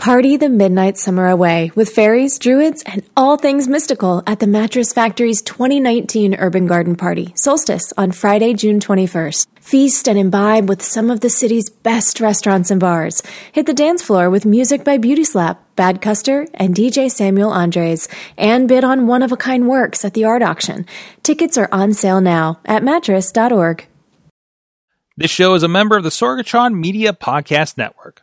Party the midnight summer away with fairies, druids, and all things mystical at the Mattress Factory's 2019 Urban Garden Party, Solstice, on Friday, June 21st. Feast and imbibe with some of the city's best restaurants and bars. Hit the dance floor with music by Beauty Slap, Bad Custer, and DJ Samuel Andres, and bid on one of a kind works at the art auction. Tickets are on sale now at mattress.org. This show is a member of the Sorgatron Media Podcast Network.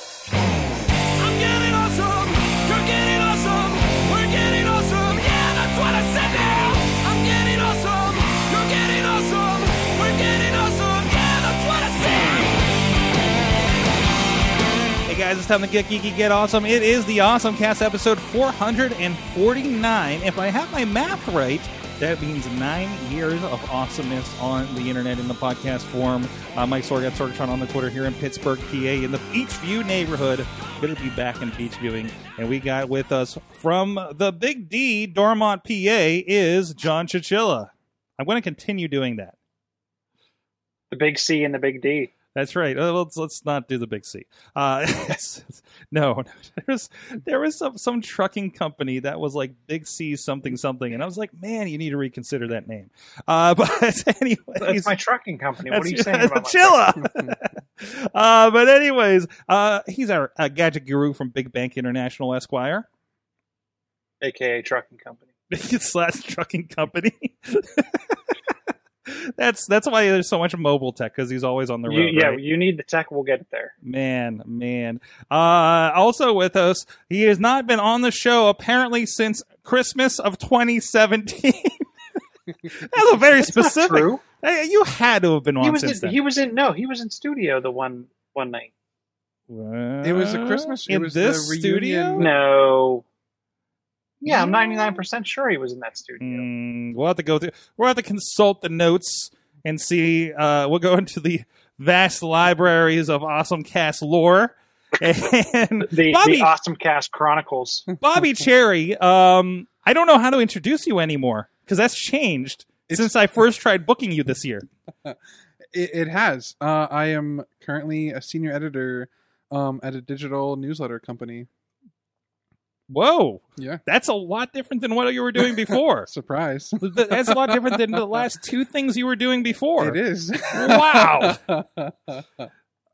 guys, it's time to get geeky, get awesome. It is the Awesome Cast episode 449. If I have my math right, that means nine years of awesomeness on the internet in the podcast form. Uh, Mike Sorg at Sorgatron on the Twitter here in Pittsburgh, PA, in the Beechview neighborhood. Good to be back in beach viewing. And we got with us from the Big D, Dormont, PA, is John Chichilla. I'm going to continue doing that. The big C and the big D. That's right. Uh, Let's let's not do the big C. Uh, no, there was there was some some trucking company that was like Big C something something, and I was like, man, you need to reconsider that name. Uh, but anyways, That's my trucking company. What are you saying about Chilla. uh, but anyways, uh, he's our uh, gadget guru from Big Bank International Esquire AKA trucking company. slash trucking company. That's that's why there's so much mobile tech because he's always on the road. You, yeah, right? you need the tech. We'll get it there. Man, man. Uh, also with us, he has not been on the show apparently since Christmas of 2017. That's a very That's not specific. true. Hey, you had to have been on He was since in, then. he was in no, he was in studio the one one night. It was a Christmas. It in was this the studio. No. Yeah, I'm 99% sure he was in that studio. Mm, we'll have to go through. We'll have to consult the notes and see. Uh, we'll go into the vast libraries of awesome cast lore. And The, Bobby, the Awesome Cast Chronicles. Bobby Cherry, um, I don't know how to introduce you anymore because that's changed It's- since I first tried booking you this year. It, it has. Uh, I am currently a senior editor um, at a digital newsletter company. Whoa, Yeah, that's a lot different than what you were doing before. surprise. That's a lot different than the last two things you were doing before. It is. Wow.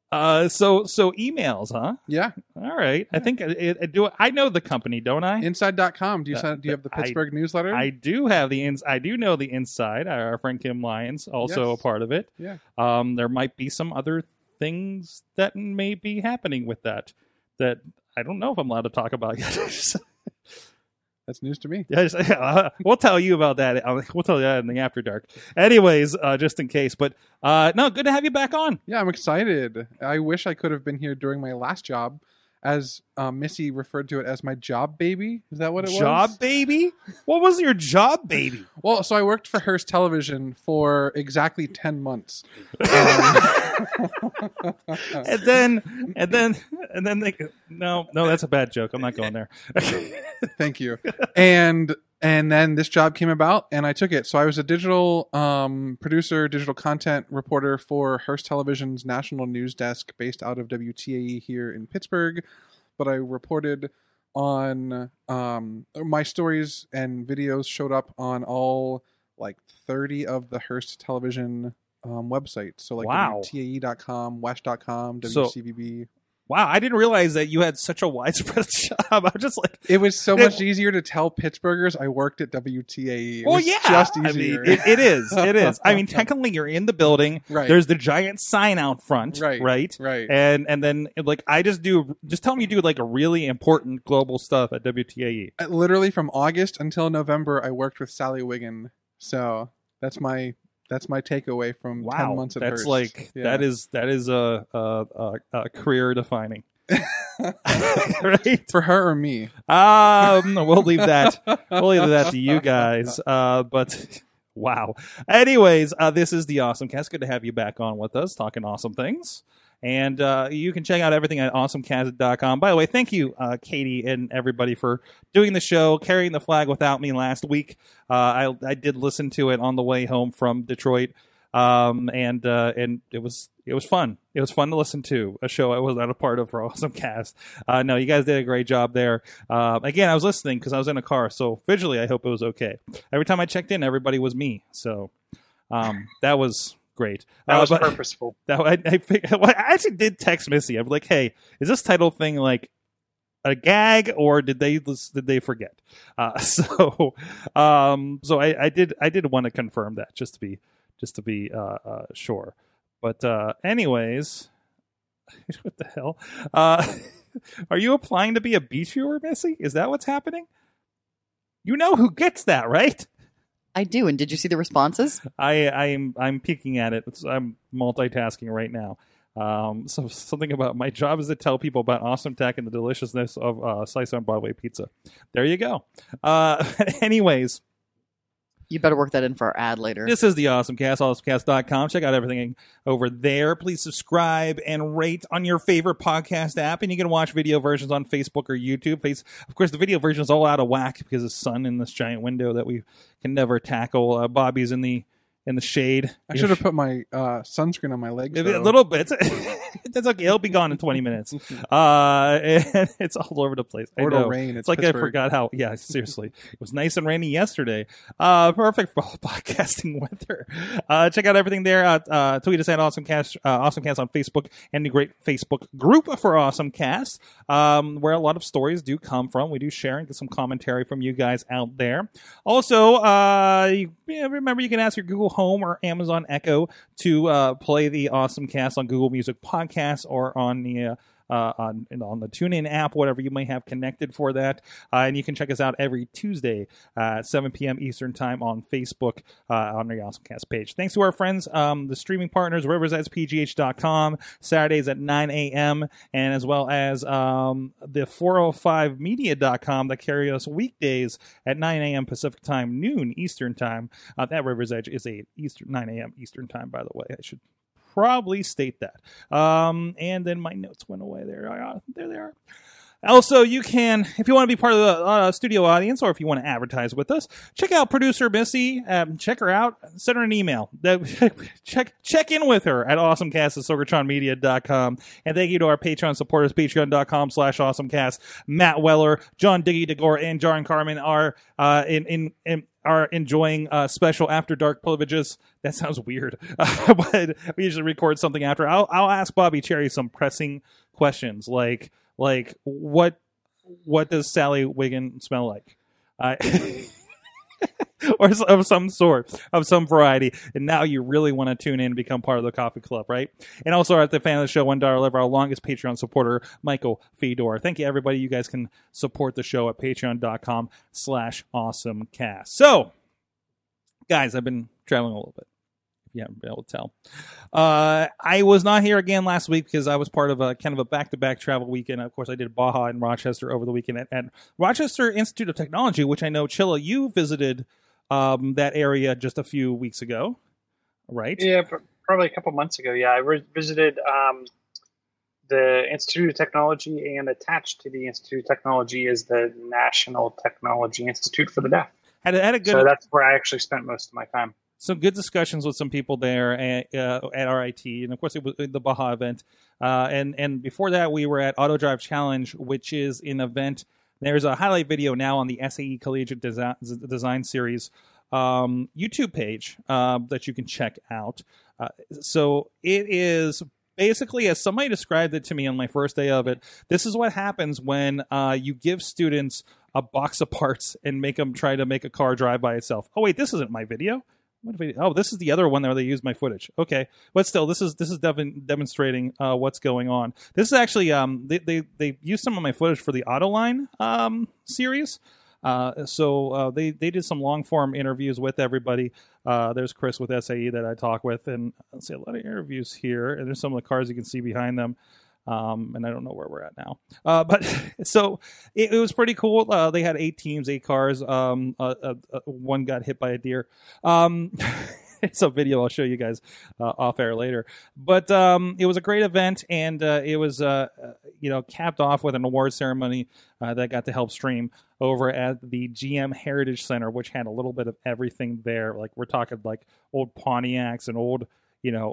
Uh, so so emails, huh? yeah, All right. I think it, it, do. I know the company, don't I? inside.com. Do you Uh, sign, do you have the I- Pittsburgh newsletter? I do have the ins. I do know the inside. Our friend Kim Lyons also Yes. a part of it. Yeah. Um, there might be some other things that may be happening with that that I don't know if I'm allowed to talk about yet. That's news to me. Yeah, just- uh, we'll tell you about that. We'll tell you that in the after dark. Anyways, uh, just in case. But uh, no, good to have you back on. Yeah, I'm excited. I wish I could have been here during my last job, as um, Missy referred to it as my job baby. Is that what it was? Job baby. What was your job baby? Well, so I worked for Hearst Television for exactly ten months. Um, and then and then and then they no no that's a bad joke. I'm not going there. Thank you. And and then this job came about and I took it. So I was a digital um, producer, digital content reporter for Hearst Television's national news desk based out of WTAE here in Pittsburgh. But I reported on um, my stories and videos showed up on all like 30 of the Hearst Television um, websites. So like Wow. WTAE.com, Wesh.com, So- WCVB. Wow, I didn't realize that you had such a widespread job. I'm just like, It was so It- much easier to tell Pittsburghers I worked at WTAE. It well, yeah, just I mean, it, it is, it is. I mean, technically, you're in the building. Right. There's the giant sign out front. Right, Right. right. And and then like I just do just tell me you do like a really important global stuff at WTAE. Literally from August until November, I worked with Sally Wiggin. So that's my that's my takeaway from Wow, ten months at that's Hearst. like Yeah. that is that is a a, a, a career defining. right? For her or me? Um, we'll leave that. We'll leave that to you guys. Uh, but wow. Anyways, uh, this is the Awesome Cast. Good to have you back on with us, talking awesome things. And uh, you can check out everything at awesomecast.com. By the way, thank you, uh, Katie and everybody, for doing the show, carrying the flag without me last week. Uh, I, I did listen to it on the way home from Detroit, um, and uh, and it was it was fun. It was fun to listen to a show I was not a part of for Awesome Cast. Uh, no, you guys did a great job there. Uh, again, I was listening because I was in a car, so visually, I hope it was okay. Every time I checked in, everybody was me, so um, that was great. That Uh, was purposeful. that I, I, well, I actually did text Missy. I'm like, "Hey, is this title thing like a gag, or did they did they forget?" Uh, so, um, so I, I did I did want to confirm that just to be just to be uh, uh, sure. But uh, anyways, what the hell? Uh, are you applying to be a beach viewer, Missy? Is that what's happening? You know who gets that, right? I do. And did you see the responses? I I'm I'm peeking at it. I'm multitasking right now. Um, so something about my job is to tell people about awesome tech and the deliciousness of uh, slice on Broadway pizza. There you go. Uh, anyways, You better work that in for our ad later. this is the AwesomeCast, awesomecast.com. Check out everything over there. Please subscribe and rate on your favorite podcast app. And you can watch video versions on Facebook or YouTube. Face, of course, the video version is all out of whack because of sun in this giant window that we can never tackle. Uh, Bobby's in the in the shade. I should have put my uh, sunscreen on my legs. Maybe a little bit. That's okay. It'll be gone in 20 minutes. Uh, and it's all over the place. Or it'll rain. It's, It's like I forgot how. Yeah, seriously. It was nice and rainy yesterday. Uh, perfect for podcasting weather. Uh, check out everything there. Uh, uh, tweet us at AwesomeCast, uh, AwesomeCast on Facebook and the great Facebook group for AwesomeCast, um, where a lot of stories do come from. We do share and get some commentary from you guys out there. Also, uh, you, yeah, remember you can ask your Google Home or Amazon Echo to uh, play the Awesome Cast on Google Music Podcasts or on the uh, on on the TuneIn app, whatever you may have connected for that. Uh, and you can check us out every Tuesday at 7 p.m. Eastern Time on Facebook uh, on the AwesomeCast page. Thanks to our friends, um, the streaming partners, riversedgepgh.com, Saturdays at 9 a.m., and as well as um, the 405media.com that carry us weekdays at 9 a.m. Pacific Time, noon Eastern Time. Uh, that River's Edge is a Eastern 9 a.m. Eastern Time, by the way. I should probably state that. Um, and then my notes went away. There, uh, there they are. Also, you can, if you want to be part of the uh, studio audience or if you want to advertise with us, check out producer Missy. Um, check her out. Send her an email. Check check in with her at awesomecast. And thank you to our Patreon supporters, patreon.com slash awesomecast. Matt Weller, John Diggy DeGore, and Jaron Carmen are uh, in, in, in are enjoying uh, special after dark privileges. That sounds weird, but we usually record something after. I'll I'll ask Bobby Cherry some pressing questions like like what what does Sally Wiggin smell like, uh, or of some sort of some variety. And now you really want to tune in and become part of the coffee club, right? And also at the fan of the show, one dollar level, our longest Patreon supporter, Michael Fedor. Thank you, everybody. You guys can support the show at patreon.com slash awesomecast. So, guys, I've been traveling a little bit. Haven't been able to tell, uh, I was not here again last week because I was part of a kind of a back-to-back travel weekend. Of course, I did Baja and Rochester over the weekend at, at Rochester Institute of Technology, which I know Chilla, you visited um, that area just a few weeks ago, right? Yeah, probably a couple months ago. Yeah, I re- visited um, the Institute of Technology, and attached to the Institute of Technology is the National Technology Institute for the Deaf. Had a, had a good So that's where I actually spent most of my time. Some good discussions with some people there at, uh, at RIT, and of course it was the Baja event. Uh, and and before that, we were at Auto Drive Challenge, which is an event. There's a highlight video now on the SAE Collegiate Design, Design Series um, YouTube page uh, that you can check out. Uh, so it is basically, as somebody described it to me on my first day of it, this is what happens when uh, you give students a box of parts and make them try to make a car drive by itself. Oh wait, this isn't my video. What if I, oh, this is the other one where they used my footage. Okay, but still, this is this is demonstrating uh, what's going on. This is actually um, they, they they used some of my footage for the Autoline um, series. Uh, so uh, they they did some long form interviews with everybody. Uh, there's Chris with SAE that I talk with, and let's see a lot of interviews here. And there's some of the cars you can see behind them. Um, and I don't know where we're at now. Uh, but so it, it was pretty cool. Uh, they had eight teams, eight cars. Um, uh, uh, uh, one got hit by a deer. Um, it's a video I'll show you guys uh, off air later. But um, it was a great event, and it was you know capped off with an award ceremony that got to help stream over at the GM Heritage Center, which had a little bit of everything there. Like we're talking like old Pontiacs and old you know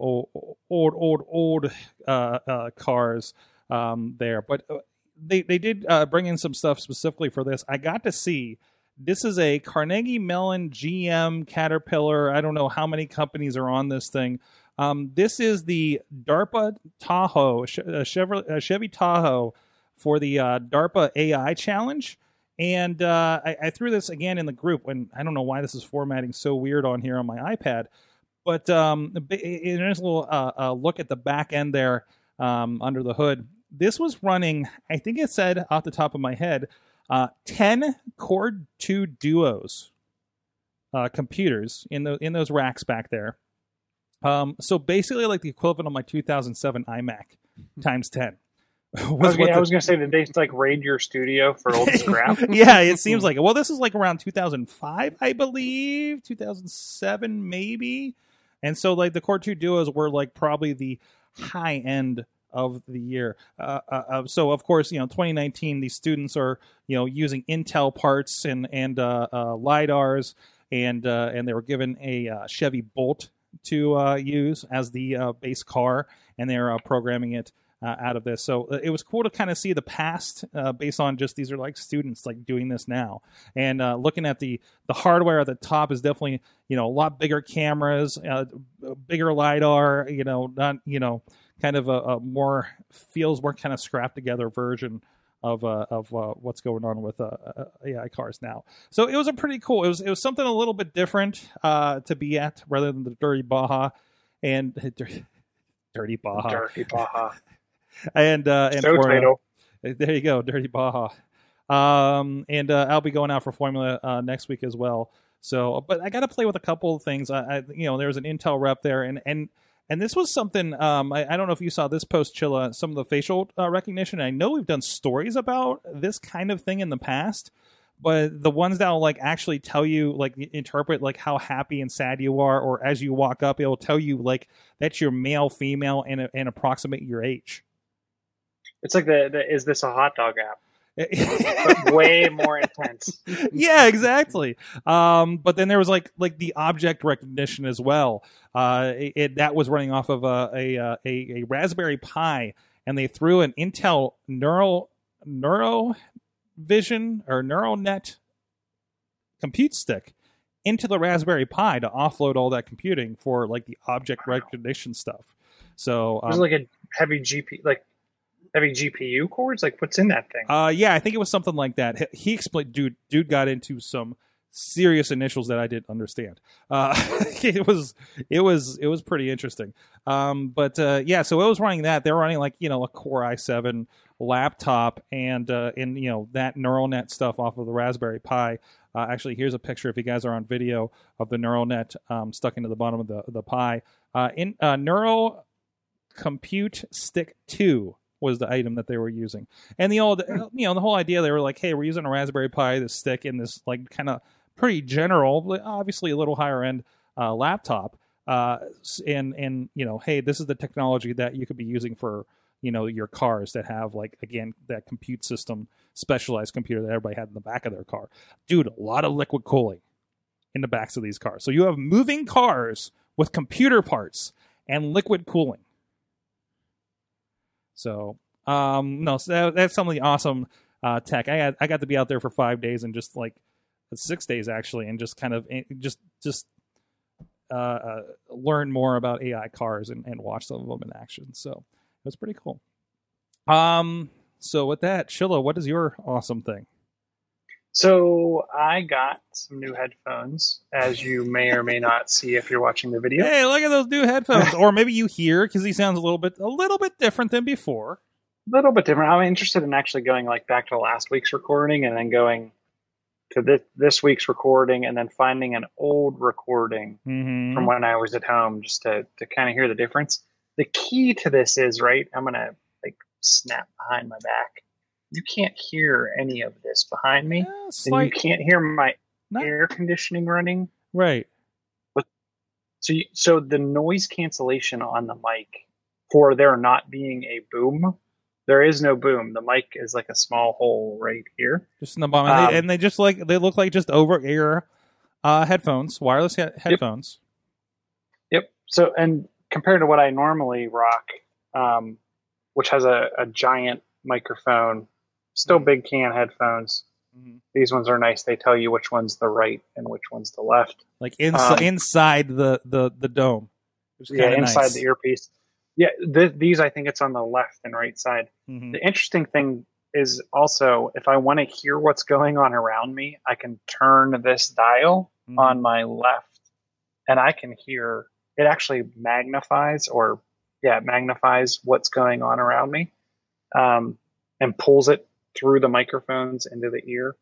old old old, uh, uh, cars um, there, but. Uh, they, they did uh, bring in some stuff specifically for this. I got to see this is a Carnegie Mellon GM Caterpillar. I don't know how many companies are on this thing. Um, this is the DARPA Tahoe, uh, Chevrolet, uh, Chevy Tahoe for the DARPA AI Challenge. And I, I threw this again in the group, and I don't know why this is formatting so weird on here on my iPad. But um, is a little uh, uh, look at the back end there um, under the hood. This was running, I think it said off the top of my head, uh, 10 Core 2 Duos uh, computers in, the, in those racks back there. Um, so basically, like the equivalent of my 2007 iMac times 10. I was, gonna, I was gonna say, did they like raid your studio for old scrap? yeah, it seems like it. Well, this is like around 2005, I believe, 2007 maybe. And so, like the Core 2 Duos were like probably the high end of the year. Uh, uh, uh, so, of course, you know, 2019, these students are you know using Intel parts and and uh, uh, lidars, and uh, and they were given a Chevy Bolt to uh, use as the uh, base car, and they're programming it. Uh, out of this, so uh, it was cool to kind of see the past uh, based on just these are like students like doing this now, and uh, looking at the the hardware at the top is definitely you know a lot bigger cameras, uh, bigger lidar, you know not you know kind of a, a more feels more kind of scrapped together version of uh, of uh, what's going on with uh, AI cars now. So it was a pretty cool. It was it was something a little bit different to be at rather than the dirty Baja and dirty Baja Dirty Baja. And uh, and So Formula- tomato. there you go, Dirty Baja. Um, and uh, I'll be going out for Formula uh, next week as well. So, but I got to play with a couple of things. I, I, you know, there was an Intel rep there, and and and this was something. Um, I, I don't know if you saw this post, Chilla. Some of the facial uh, recognition. I know we've done stories about this kind of thing in the past, but the ones that will like actually tell you, like interpret like how happy and sad you are, or as you walk up, it will tell you like that's your male, female, and and approximate your age. It's like the, the is this a hot dog app? Way more intense. yeah, exactly. Um, but then there was like like the object recognition as well. Uh, it, it- that was running off of a a, a a Raspberry Pi, and they threw an Intel Neural Neuro Vision or Neural Net compute stick into the Raspberry Pi to offload all that computing for like the object recognition stuff. So Was um, it like a heavy GP like heavy GPU cores? Like what's in that thing? Uh, yeah, I think it was something like that. He- explained, dude, dude got into some serious initials that I didn't understand. Uh, it was, it was, it was pretty interesting. Um, but uh, yeah, so it was running that. They're running like you know a Core i7 laptop and uh, and you know that neural net stuff off of the Raspberry Pi. Uh, actually, here's a picture if you guys are on video of the neural net um, stuck into the bottom of the the Pi. Uh, in uh, Neural Compute Stick Two was the item that they were using. And the old, you know, the whole idea they were like, hey, we're using a Raspberry Pi, this stick in this like kind of pretty general, obviously a little higher end uh, laptop. Uh, and and you know, hey, this is the technology that you could be using for you know your cars that have like again that compute system, specialized computer that everybody had in the back of their car. Dude, a lot of liquid cooling in the backs of these cars. So you have moving cars with computer parts and liquid cooling. So, um, no, so that, that's some of the awesome uh, tech. I had, I got to be out there for five days and just like six days actually, and just kind of eh, just just uh, uh, learn more about AI cars and, and watch some of them in action. So it was pretty cool. Um, so with that, Chilla, what is your awesome thing? So I got some new headphones, as you may or may not see if you're watching the video. Hey, look at those new headphones, or maybe you hear because he sounds a little bit a little bit different than before. A little bit different. I'm interested in actually going like back to last week's recording and then going to this this week's recording and then finding an old recording Mm-hmm. from when I was at home just to to kind of hear the difference. The key to this is right. I'm gonna like snap behind my back. You can't hear any of this behind me, Yeah, and you can't hear my not- air conditioning running. right. So, you, so the noise cancellation on the mic for there not being a boom, there is no boom. The mic is like a small hole right here. Just in the bottom, and, they, Um, and they just like they look like just over ear uh, headphones, wireless he- headphones. Yep. So, and compared to what I normally rock, um, which has a, a giant microphone, still big can headphones. Mhm. These ones are nice. They tell you which one's the right and which one's the left. Like inside Um, inside the the the dome. Yeah, inside nice. the earpiece. Yeah, th- these I think it's on the left and right side. Mhm. The interesting thing is also if I want to hear what's going on around me, I can turn this dial Mhm. on my left and I can hear it actually magnifies or yeah, it magnifies what's going on around me um, and pulls it through the microphones into the ear.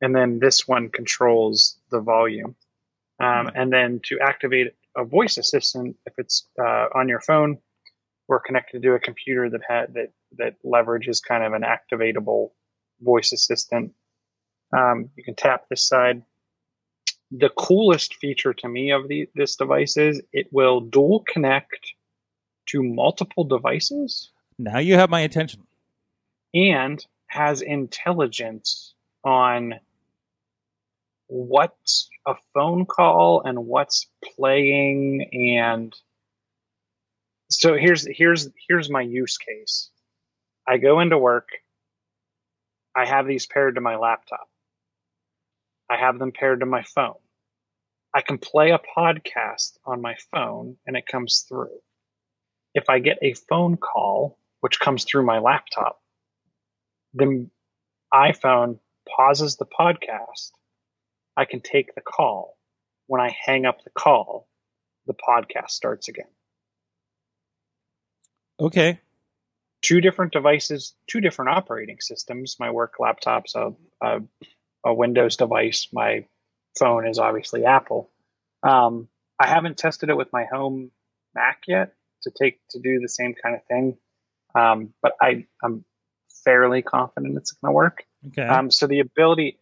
And then this one controls the volume. Um, and then to activate a voice assistant, if it's uh, on your phone or connected to a computer that had that that leverages kind of an activatable voice assistant, um, you can tap this side. The coolest feature to me of the this device is it will dual connect to multiple devices Now you have my attention. and has intelligence on what's a phone call and what's playing and so here's here's here's my use case. I go into work. I have these paired to my laptop. I have them paired to my phone. I can play a podcast on my phone and it comes through. If i get a phone call which comes through my laptop the iPhone pauses the podcast, I can take the call. When I hang up the call, the podcast starts again. Okay. Two different devices, two different operating systems. My work laptop's a, a, a Windows device. My phone is obviously Apple. Um, I haven't tested it with my home Mac yet to take to do the same kind of thing, um, but I, I'm fairly confident it's going to work. Okay. Um, so the ability,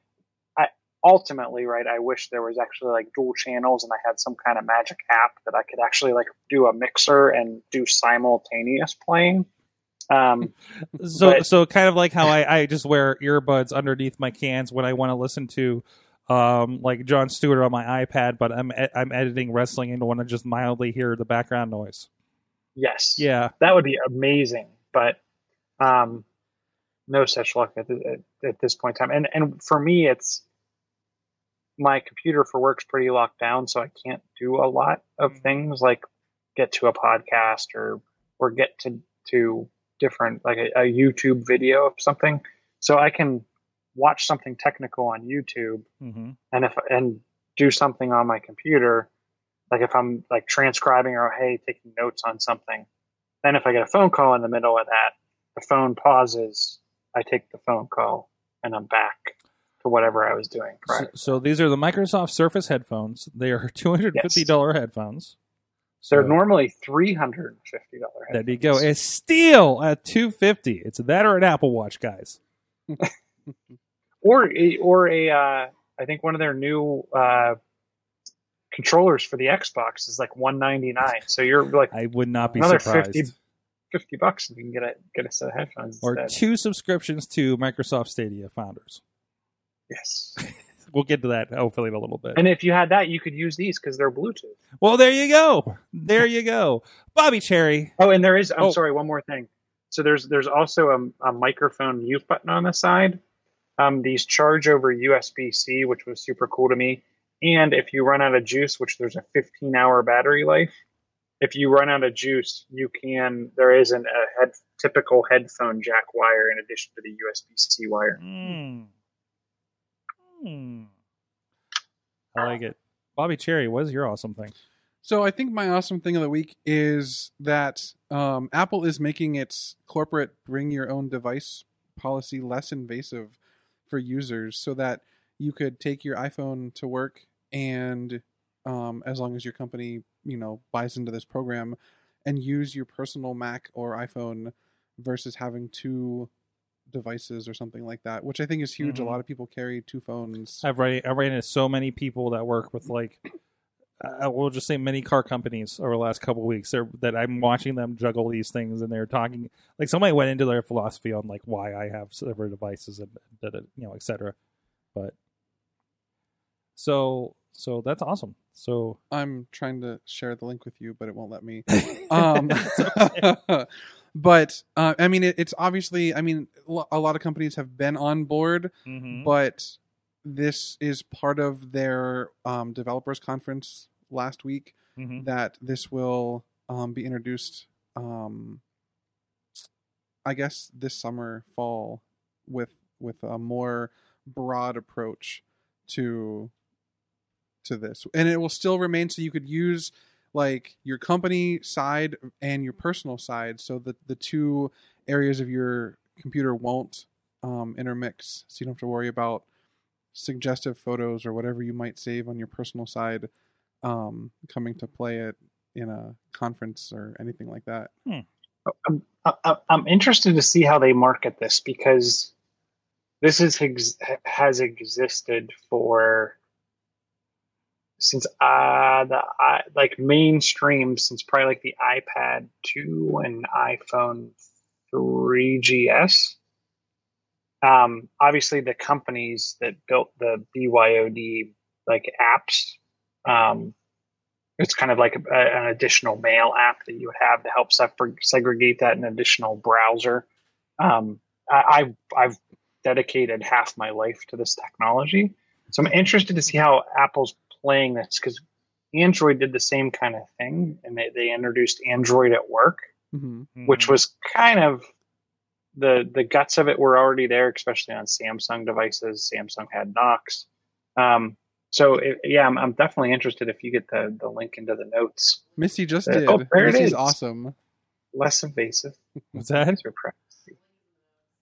I ultimately, right? I wish there was actually like dual channels, and I had some kind of magic app that I could actually like do a mixer and do simultaneous playing. Um, so but- so kind of like how I, I just wear earbuds underneath my cans when I want to listen to um like John Stewart on my iPad, but I'm e- I'm editing wrestling and want to just mildly hear the background noise. yes, Yeah. that would be amazing, but um, no such luck at, the, at, at this point in time. And and for me, it's my computer for work's pretty locked down, so I can't do a lot of things like get to a podcast or or get to to different like a, a YouTube video of something. So I can watch something technical on YouTube hmm and if and do something on my computer, like if I'm like transcribing or hey taking notes on something, then if I get a phone call in the middle of that, the phone pauses. I take the phone call and I'm back to whatever I was doing So, so these are the Microsoft Surface headphones. They are two hundred fifty dollar headphones. They're So, normally three hundred and fifty dollars. There you go. It's still at two fifty. It's that or an Apple Watch, guys. or a, or a uh, I think one of their new uh, controllers for the Xbox is like one ninety nine. So you're like I would not be Another surprised. 50 fifty bucks and you can get a get a set of headphones. or instead. two subscriptions to Microsoft Stadia founders. yes. We'll get to that hopefully in a little bit. And if you had that, you could use these because they're Bluetooth. well, there you go. There you go. Bobby Cherry. Oh, and there is. I'm Oh. sorry. One more thing. So there's there's also a, a microphone mute button on the side. Um, these charge over USB C, which was super cool to me. And if you run out of juice, which there's a 15 hour battery life, if you run out of juice, you can. There is an, a head typical headphone jack wire in addition to the USB C wire. Mm. Mm. I like it. Bobby Cherry, what is your awesome thing? So I think my awesome thing of the week is that um, Apple is making its corporate bring your own device policy less invasive for users, so that you could take your iPhone to work and, um, as long as your company you know buys into this program, and use your personal Mac or iPhone versus having two devices or something like that, which I think is huge. Mhm. A lot of people carry two phones. I've ran, I've ran into so many people that work with like, uh, we'll just say many car companies over the last couple of weeks. That I'm watching them juggle these things, and they're talking like somebody went into their philosophy on like why I have several devices and you know, etc. But so so that's awesome. So I'm trying to share the link with you, but it won't let me. Um, but uh, I mean, it, it's obviously. I mean, a lot of companies have been on board, Mhm. but this is part of their um, developers conference last week. Mhm. That this will um, be introduced. Um, I guess this summer, fall, with with a more broad approach to to this, and it will still remain so you could use like your company side and your personal side, so that the two areas of your computer won't um, intermix, so you don't have to worry about suggestive photos or whatever you might save on your personal side um, coming to play it in a conference or anything like that. I'm, I- I'm interested to see how they market this because this is has existed for since uh the I, like mainstream since probably like the iPad 2 and iPhone 3GS. Um, obviously, the companies that built the BYOD like apps, um, it's kind of like a, an additional mail app that you would have to help segregate that in an additional browser. Um, I, I I've dedicated half my life to this technology, so I'm interested to see how Apple's playing this because Android did the same kind of thing, and they, they introduced Android at work, hmm which was kind of the the guts of it were already there, especially on Samsung devices. Samsung had Knox. Um, so it, yeah, I'm, I'm definitely interested if you get the, the link into the notes. Missy just Uh, did. oh, there Missy's is. awesome. Less invasive. what's that? Thanks privacy.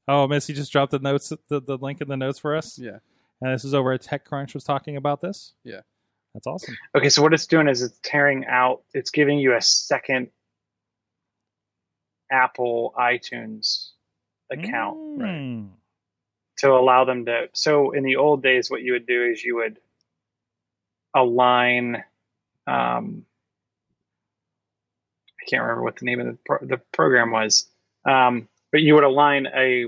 Oh, Missy just dropped the notes, the, the link in the notes for us. Yeah. And this is over at TechCrunch was talking about this. Yeah. That's awesome. Okay, so what it's doing is it's tearing out. It's giving you a second Apple iTunes account Mm. to allow them to. So in the old days, what you would do is you would align. Um, I can't remember what the name of the pro- the program was, um, but you would align a.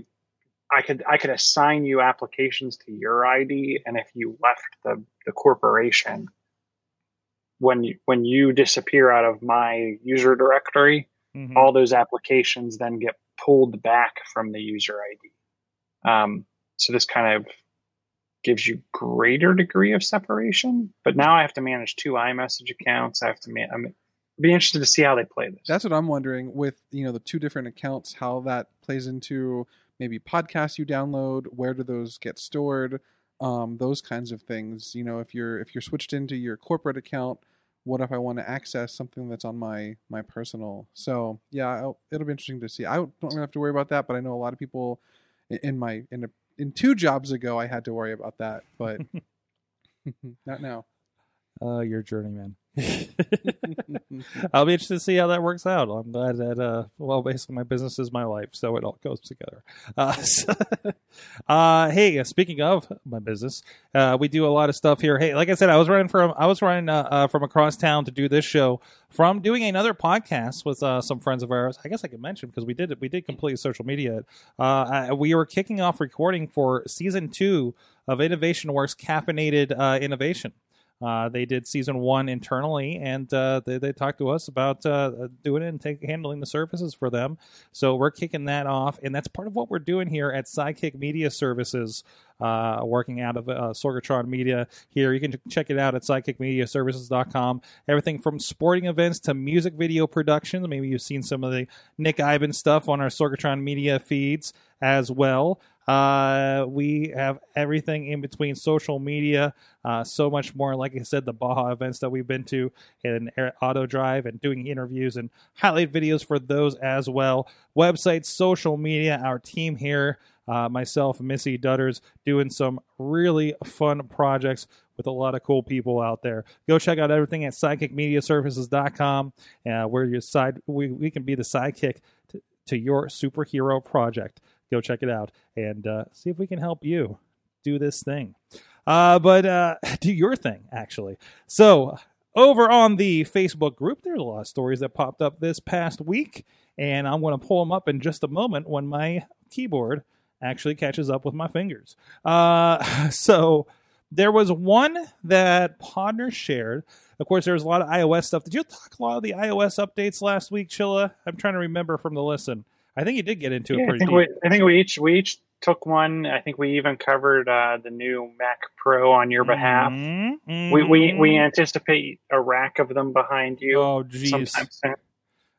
I could I could assign you applications to your ID, and if you left the the corporation, when you when you disappear out of my user directory, Mhm. all those applications then get pulled back from the user ID. Um, so this kind of gives you greater degree of separation. But now I have to manage two iMessage accounts. I have to man. I'm be interested to see how they play this. That's what I'm wondering with you know the two different accounts, how that plays into maybe podcasts you download. Where do those get stored? Um, those kinds of things. You know, if you're if you're switched into your corporate account, what if I want to access something that's on my my personal? So yeah, I'll, it'll be interesting to see. I don't really have to worry about that, but I know a lot of people in- my in a, in two jobs ago I had to worry about that, but not now. Uh, your journeyman. I'll be interested to see how that works out. I'm glad that, uh, well, basically my business is my life, so it all goes together. Uh, so- uh, hey, uh, speaking of my business, uh, we do a lot of stuff here. Hey, like I said, I was running from, I was running, uh, from across town to do this show from doing another podcast with, some friends of ours. I guess I could mention because we did we did complete social media. Uh, I- we were kicking off recording for season two of Innovation Works Caffeinated, Innovation. Uh, they did season one internally, and uh, they, they talked to us about uh, doing it and take, handling the services for them. So we're kicking that off, and that's part of what we're doing here at Sidekick Media Services, uh, working out of uh, Sorgatron Media here. You can check it out at sidekickmediaservices.com. Everything from sporting events to music video productions. Maybe you've seen some of the Nick Ivan stuff on our Sorgatron Media feeds as well. Uh, we have everything in between social media, uh, so much more. Like I said, the Baja events that we've been to and Auto Drive and doing interviews and highlight videos for those as well. Websites, social media, our team here, uh, myself, Missy Dutters, doing some really fun projects with a lot of cool people out there. Go check out everything at sidekickmediaservices.com. Uh, where your side, we, we can be the sidekick to, to your superhero project. Go check it out and uh, see if we can help you do this thing. Uh, but uh, do your thing, actually. So, over on the Facebook group, there's a lot of stories that popped up this past week, and I'm going to pull them up in just a moment when my keyboard actually catches up with my fingers. Uh, so, there was one that Podner shared. Of course, there was a lot of iOS stuff. Did you talk a lot of the iOS updates last week, Chilla? I'm trying to remember from the listen. I think you did get into it Yeah, I think we I think we each we each took one. I think we even covered uh, the new Mac Pro on your behalf. Mhm, We, we we anticipate a rack of them behind you Oh, jeez.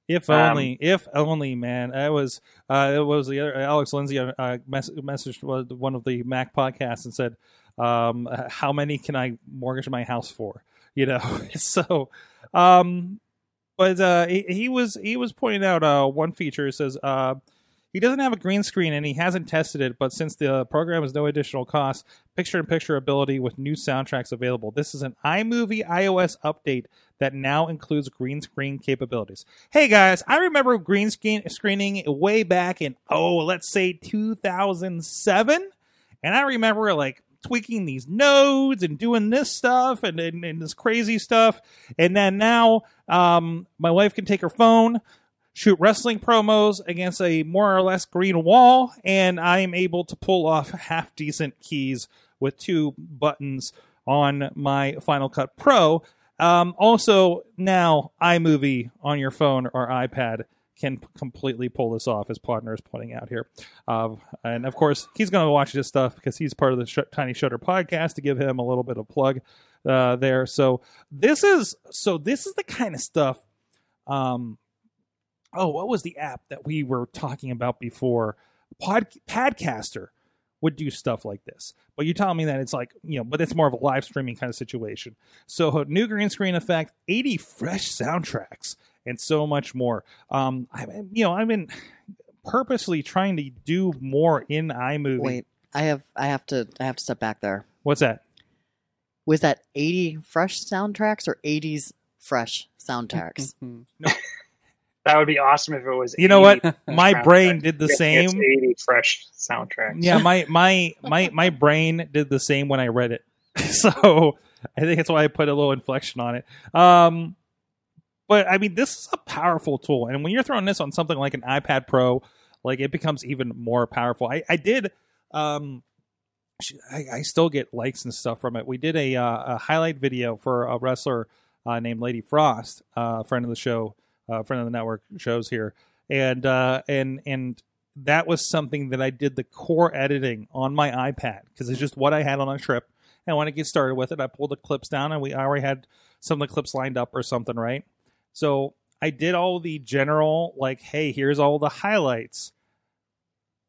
If Um, only, if only, man. I was, uh, it was the other Alex Lindsay uh, mess- messaged one of the Mac podcasts and said, um, "How many can I mortgage my house for?" You know, so, um, but uh, he, he was he was pointing out uh, one feature. It says uh, he doesn't have a green screen and he hasn't tested it, but since the program is no additional cost, picture-in-picture ability with new soundtracks available. This is an iMovie iOS update that now includes green screen capabilities. Hey guys, I remember green screen screening way back in oh, let's say 2007, and I remember like tweaking these nodes and doing this stuff and, and, and this crazy stuff. And then now, um, my wife can take her phone, shoot wrestling promos against a more or less green wall, and I am able to pull off half decent keys with two buttons on my Final Cut Pro. Um, also, now iMovie on your phone or iPad can p- completely pull this off, as Podner is pointing out here. Uh, and of course, he's going to watch this stuff because he's part of the Sh- Tiny Shutter podcast to give him a little bit of plug uh, there. So this is so this is the kind of stuff. Um, oh, what was the app that we were talking about before? Pod Podcaster would do stuff like this, but you're telling me that it's like you know, but it's more of a live streaming kind of situation. So new green screen effect, 80 fresh soundtracks, and so much more. Um, I you know I've been purposely trying to do more in iMovie. Wait, I have I have to I have to step back there. What's that? Was that 80 fresh soundtracks or 80s fresh soundtracks? Mhm. That would be awesome if it was. You know what? My brain did the same. Eighty fresh soundtracks. Yeah, my my my my brain did the same when I read it. So I think that's why I put a little inflection on it. Um, but I mean, this is a powerful tool, and when you're throwing this on something like an iPad Pro, like it becomes even more powerful. I I did. Um, I, I still get likes and stuff from it. We did a, uh, a highlight video for a wrestler uh, named Lady Frost, uh, friend of the show, uh, friend of the network shows here, and uh, and and that was something that I did the core editing on my iPad because it's just what I had on a trip. And when I get started with it, I pulled the clips down, and we I already had some of the clips lined up or something, right? So I did all the general like, hey, here's all the highlights.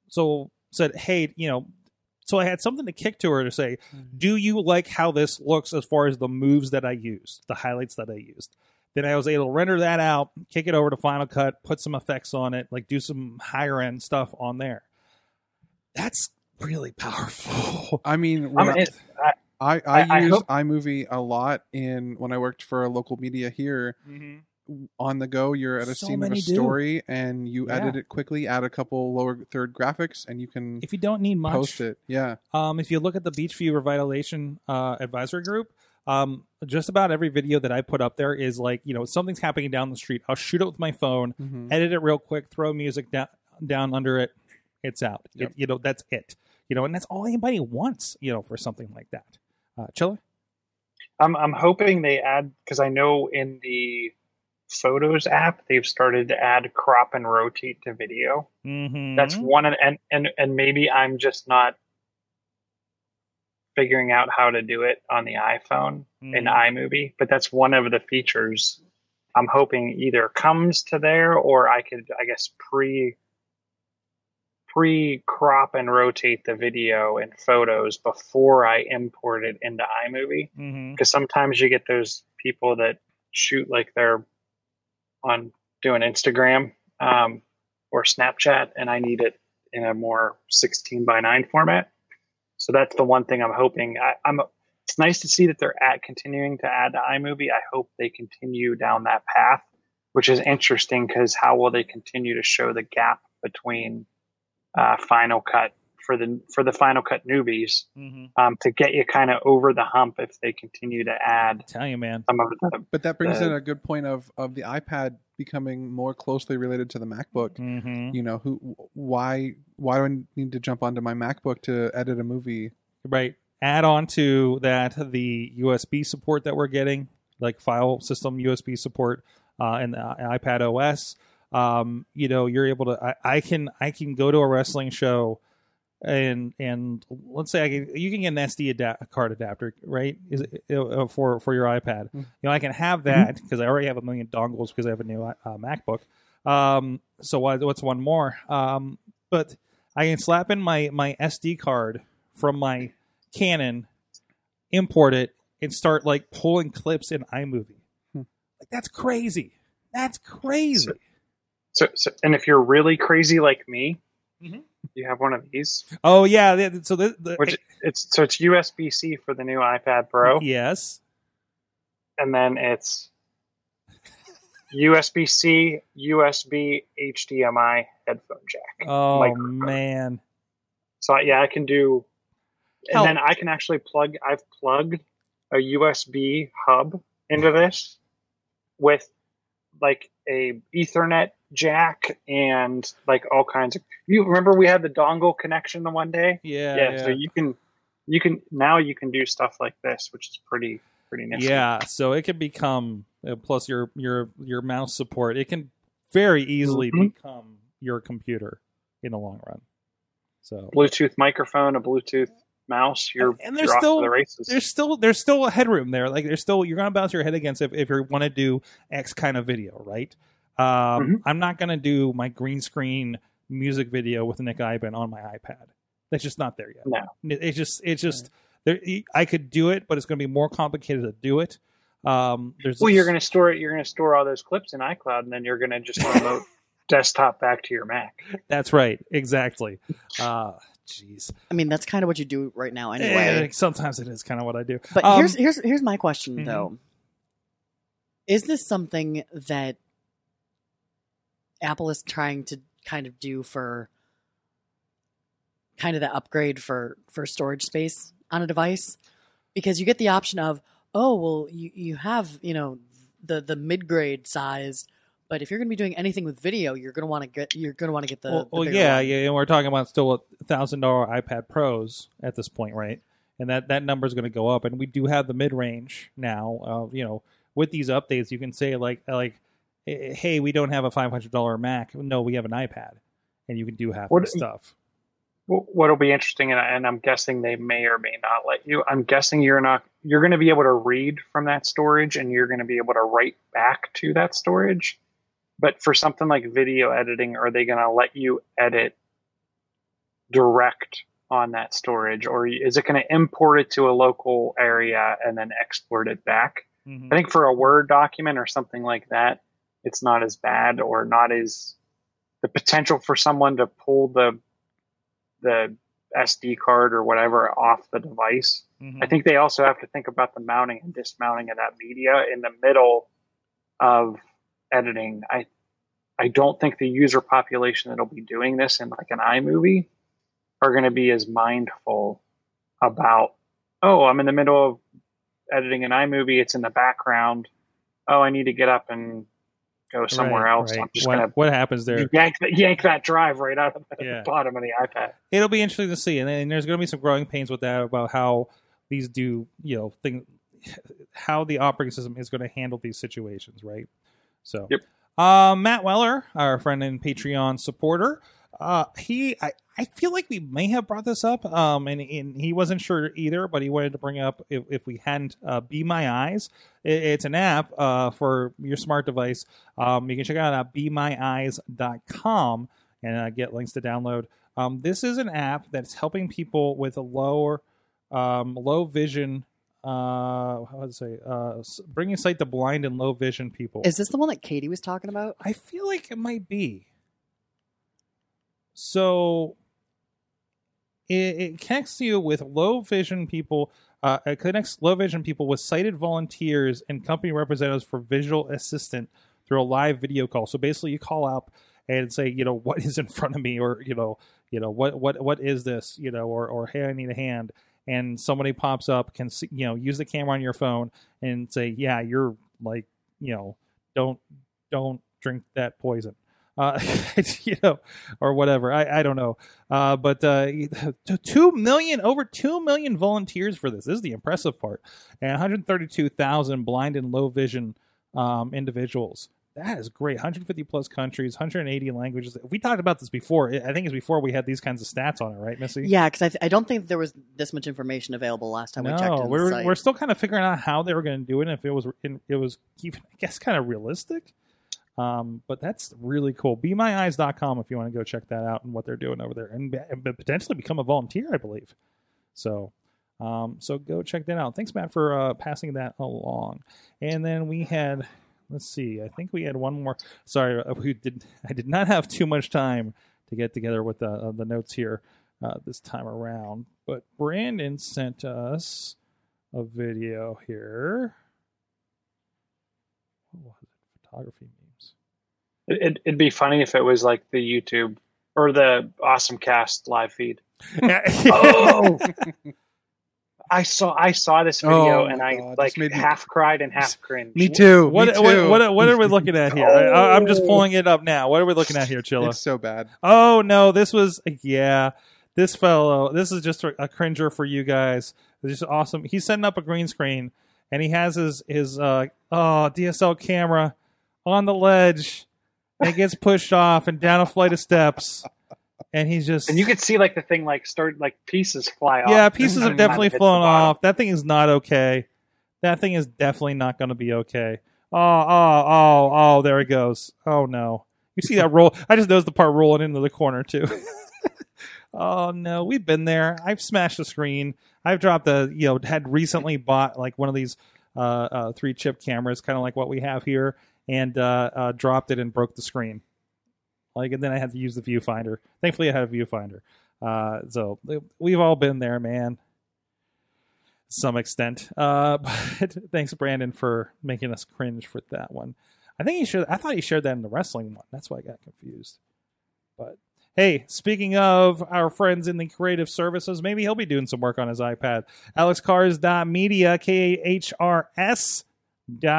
So said, hey, you know, so I had something to kick to her to say, do you like how this looks as far as the moves that I used, the highlights that I used? Then I was able to render that out, kick it over to Final Cut, put some effects on it, like do some higher end stuff on there. That's really powerful. I mean, I mean, I, I, I, I, I- I use hope- iMovie a lot in when I worked for a local media here. On the go, you're at a So scene of a many do. story, and you Yeah. edit it quickly, add a couple lower third graphics, and you can If you don't need much, post it. Yeah, Um, if you look at the Beechview Revitalization uh, Advisory Group, um, just about every video that I put up there is like, you know, something's happening down the street. I'll shoot it with my phone, Mhm. edit it real quick, throw music down down under it. It's out. Yep. It, you know, that's it. You know, and that's all anybody wants. You know, for something like that. Uh, Chilla. I'm I'm hoping they add because I know in the Photos app they've started to add crop and rotate to video. Mm-hmm. That's one of and and and maybe I'm just not figuring out how to do it on the iPhone Mm-hmm. in iMovie, but that's one of the features I'm hoping either comes to there or I could I guess pre pre crop and rotate the video and photos before I import it into iMovie Mm-hmm. because sometimes you get those people that shoot like they're on doing Instagram um, or Snapchat, and I need it in a more 16 by 9 format. So that's the one thing I'm hoping. I, I'm. It's nice to see that they're at continuing to add to iMovie. I hope they continue down that path, which is interesting because how will they continue to show the gap between uh, Final Cut for the for the Final Cut newbies Mm-hmm. um, to get you kind of over the hump if they continue to add Tell you, man. some of the But that brings the- in a good point of of the iPad becoming more closely related to the MacBook. Mm-hmm. You know, who why why do I need to jump onto my MacBook to edit a movie? Right. Add on to that the USB support that we're getting, like file system USB support, uh, and uh, iPad OS. Um, you know, you're able to. I, I can I can go to a wrestling show, and and let's say I can, you can get an SD ada- card adapter, right? Is it, uh, for for your iPad? You know, I can have that because I already have a million dongles because I have a new uh, MacBook. Um, so why, what's one more? Um, but I can slap in my my SD card from my Canon, import it, and start like pulling clips in iMovie. Hmm. Like that's crazy. That's crazy. so, so and if you're really crazy like me, Mhm. You have one of these, oh yeah. So the, the which it's so it's USB C for the new iPad Pro, yes. and then it's USB C, USB, HDMI headphone jack. Oh microphone. man. So yeah, I can do, and then I can actually plug. I've plugged a USB hub into this with like a Ethernet jack and like all kinds of. You remember we had the dongle connection the one day? Yeah. yeah. Yeah. So you can, you can now you can do stuff like this, which is pretty pretty nifty. Yeah, so it can become uh, plus your your your mouse support. It can very easily Mhm. become your computer in the long run. So Bluetooth microphone, a Bluetooth mouse. You're And there's you're still- the races. there's still there's still a headroom there. Like there's still you're gonna bounce your head against if if you want to do X kind of video, right? Um, Mhm. I'm not gonna do my green screen music video with Nick Iben on my iPad. That's just not there yet. No. It- it's just it's just there. I could do it, but it's gonna be more complicated to do it. Um, there's Well, you're going to store it. You're going to store all those clips in iCloud, and then you're going to just remote desktop back to your Mac. That's right. Exactly. Uh jeez. I mean, that's kind of what you do right now Eh, anyway. sometimes it is kind of what I do. But Um, here's here's here's my question Mhm. though. Is this something that Apple is trying to kind of do for kind of the upgrade for for storage space on a device? Because you get the option of, oh well, you you have you know the the mid grade size, but if you're going to be doing anything with video, you're going to want to get you're going to want to get the, well, the well, yeah, one. yeah, and we're talking about still a thousand dollar iPad Pros at this point, right? And that that number is going to go up, and we do have the mid range now. Uh, you know, with these updates, you can say like like, hey, we don't have a five hundred dollar Mac. No, we have an iPad, and you can do half What- the stuff. What'll be interesting, and, I'm guessing they may or may not let you. I'm guessing you're not. You're going to be able to read from that storage, and you're going to be able to write back to that storage. But for something like video editing, are they going to let you edit direct on that storage, or is it going to import it to a local area and then export it back? Mhm. I think for a Word document or something like that, it's not as bad or not as the potential for someone to pull the the SD card or whatever off the device. Mhm. I think they also have to think about the mounting and dismounting of that media in the middle of editing. I I don't think the user population that'll be doing this in like an iMovie are going to be as mindful about oh, I'm in the middle of editing an iMovie, it's in the background. Oh, I need to get up and go somewhere Right, else. right. I'm just what, going what happens there? yank, that- yank that drive right out of the Yeah. bottom of the iPad. it'll be interesting to see, and, then there's going to be some growing pains with that about how these do, you know, thing, how the operating system is going to handle these situations, right? So, Yep. uh, Matt Weller, our friend and Patreon supporter, uh, he, I, I feel like we may have brought this up, um, and, and he wasn't sure either, but he wanted to bring up if, if we hadn't, uh, Be My Eyes. It, it's an app, uh, for your smart device. Um, you can check it out at BeMyEyes.com and uh, get links to download. Um, this is an app that's helping people with a lower, um, low vision. Uh, how would I say? Uh, bringing sight to blind and low vision people. Is this the one that Katie was talking about? I feel like it might be. So it, it connects you with low vision people. Uh, it connects low vision people with sighted volunteers and company representatives for visual assistant through a live video call. So basically, you call up and say, you know, what is in front of me, or you know, you know, what what what is this, you know, or or hey, I need a hand, and somebody pops up, can see, you know, use the camera on your phone and say, yeah, you're like, you know, don't don't drink that poison. Uh, you know, or whatever. I, I don't know. Uh, but uh, two million, over two million volunteers for this. This is the impressive part, and 132,000 blind and low vision um, individuals. That is great. 150 plus countries, 180 languages. We talked about this before. I think it's before we had these kinds of stats on it, right, Missy? Yeah, because I, th- I don't think there was this much information available last time we checked. No, we're we're still kind of figuring out how they were going to do it, and if it was in, it was even I guess kind of realistic. Um, but that's really cool. BeMyEyes.com if you want to go check that out and what they're doing over there, and, and potentially become a volunteer, I believe. So, um, so go check that out. Thanks, Matt, for uh, passing that along. And then we had, let's see, I think we had one more. Sorry, uh, we did. I did not have too much time to get together with the uh, the notes here uh, this time around, but Brandon sent us a video here. What was it? Photography memes. It, it'd be funny if it was like the YouTube or the Awesome Cast live feed. Oh, I saw I saw this video Oh, and I God, like this made me- half cried and half cringed. Me too. What, me too. what, what, what are we looking at here? I, I'm just pulling it up now. What are we looking at here, Chilla? It's so bad. Oh no, this was yeah. This fellow, this is just a, a cringer for you guys. It's just awesome. He's setting up a green screen, and he has his his uh oh DSL camera on the ledge, and it gets pushed off and down a flight of steps, and he's just And you could see like the thing like start like pieces fly off. yeah, pieces have definitely flown off. That thing is not okay. That thing is definitely not going to be okay. Oh, oh, oh, oh! There it goes. Oh no! You see that roll? I just noticed the part rolling into the corner too. oh no, we've been there. I've smashed the screen. I've dropped the you know had recently bought like one of these uh, uh, three chip cameras, kind of like what we have here, and uh, uh, dropped it and broke the screen. Like, and then I had to use the viewfinder. Thankfully, I had a viewfinder. Uh, so we've all been there, man. Some extent. Uh, but thanks, Brandon, for making us cringe for that one. I think he shared. I thought he shared that in the wrestling one. That's why I got confused. But hey, speaking of our friends in the creative services, maybe he'll be doing some work on his iPad. AlexKahrs.media, K A H R S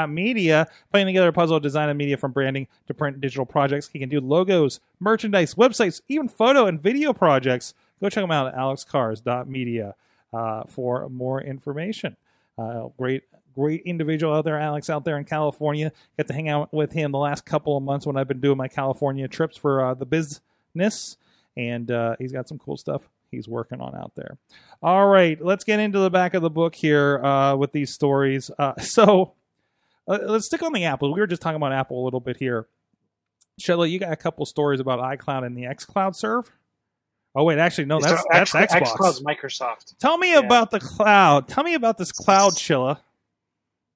media putting together a puzzle design and media from branding to print digital projects. He can do logos merchandise websites even photo and video projects. Go check him out at alexkahrs.media uh, for more information. Uh, great great individual out there alex out there in california. Got to hang out with him the last couple of months when i've been doing my california trips for uh, the business. And uh, he's got some cool stuff he's working on out there. All right let's get into the back of the book here uh, with these stories. Uh, so uh, let's stick on the Apple. We were just talking about Apple a little bit here. Chilla, you got a couple stories about iCloud and the xCloud serve. Oh wait, actually no, that's So that's X- Xbox. xCloud's Microsoft. Tell me Yeah. about the cloud. Tell me about this cloud, Chilla.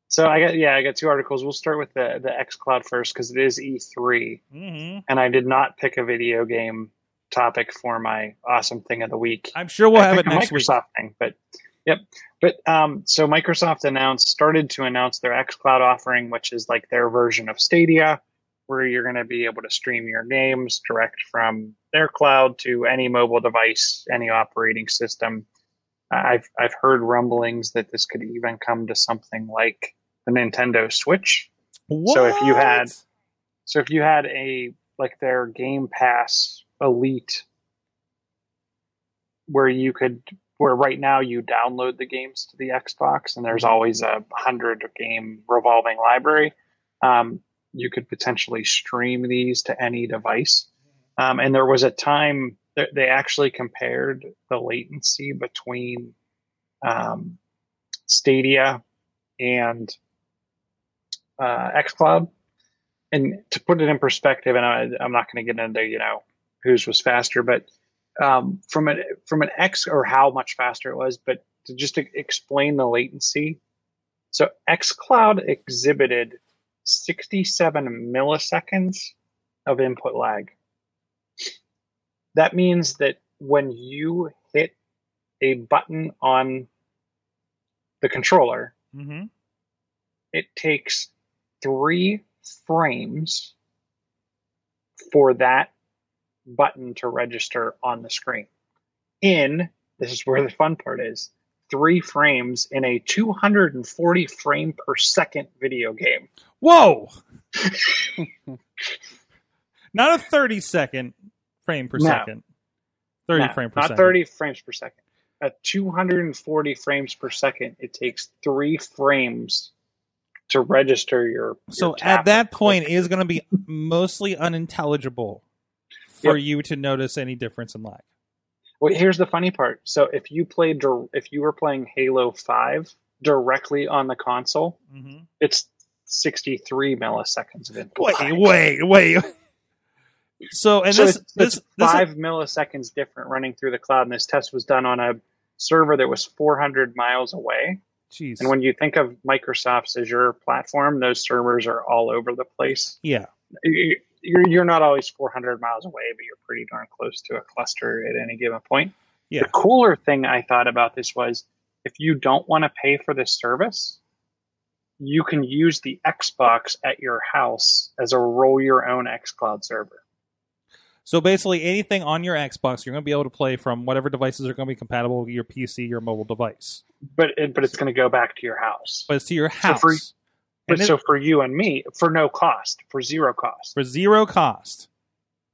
So I got yeah, I got two articles. We'll start with the the xCloud first because it is E3, Mm-hmm. and I did not pick a video game topic for my awesome thing of the week. I'm sure we'll I have it picked a week. Microsoft thing, but yep. But um, so Microsoft announced, started to announce their xCloud offering, which is like their version of Stadia, where you're going to be able to stream your games direct from their cloud to any mobile device, any operating system. I've I've heard rumblings that this could even come to something like the Nintendo Switch. So if you had- So if you had a like their Game Pass Elite, where you could, where right now you download the games to the Xbox, and there's always a hundred game revolving library, um, you could potentially stream these to any device. Um, and there was a time that they actually compared the latency between um, Stadia and uh, XCloud and to put it in perspective, and I, I'm not going to get into you know whose was faster, but um, from an from an X or how much faster it was, but to just to explain the latency. So XCloud exhibited 67 milliseconds of input lag. That means that when you hit a button on the controller, Mhm. it takes three frames for that button to register on the screen. In this is where the fun part is three frames in a 240 frame per second video game. Whoa! Not a 30 second frame per No. second. 30 No, frame per not second. 30 frames per second. At 240 frames per second, it takes three frames to register your. So at that point, it is going to be mostly unintelligible for Yep. you to notice any difference in lag. Well, here's the funny part. So if you played, if you were playing Halo Five directly on the console, Mm-hmm. it's 63 milliseconds of input. Wait, lag. wait, wait. So and so this it's, this, it's this five milliseconds different running through the cloud, and this test was done on a server that was 400 miles away. jeez. And when you think of Microsoft's Azure platform, those servers are all over the place. yeah. You- You're, you're not always 400 miles away, but you're pretty darn close to a cluster at any given point. Yeah. The cooler thing I thought about this was if you don't want to pay for this service, you can use the Xbox at your house as a roll your own xCloud server. So basically, anything on your Xbox, you're going to be able to play from whatever devices are going to be compatible with your PC, your mobile device. But it, but it's going to go back to your house. But it's to your So house for- And But it- so for you and me, for no cost, for zero cost. for zero cost.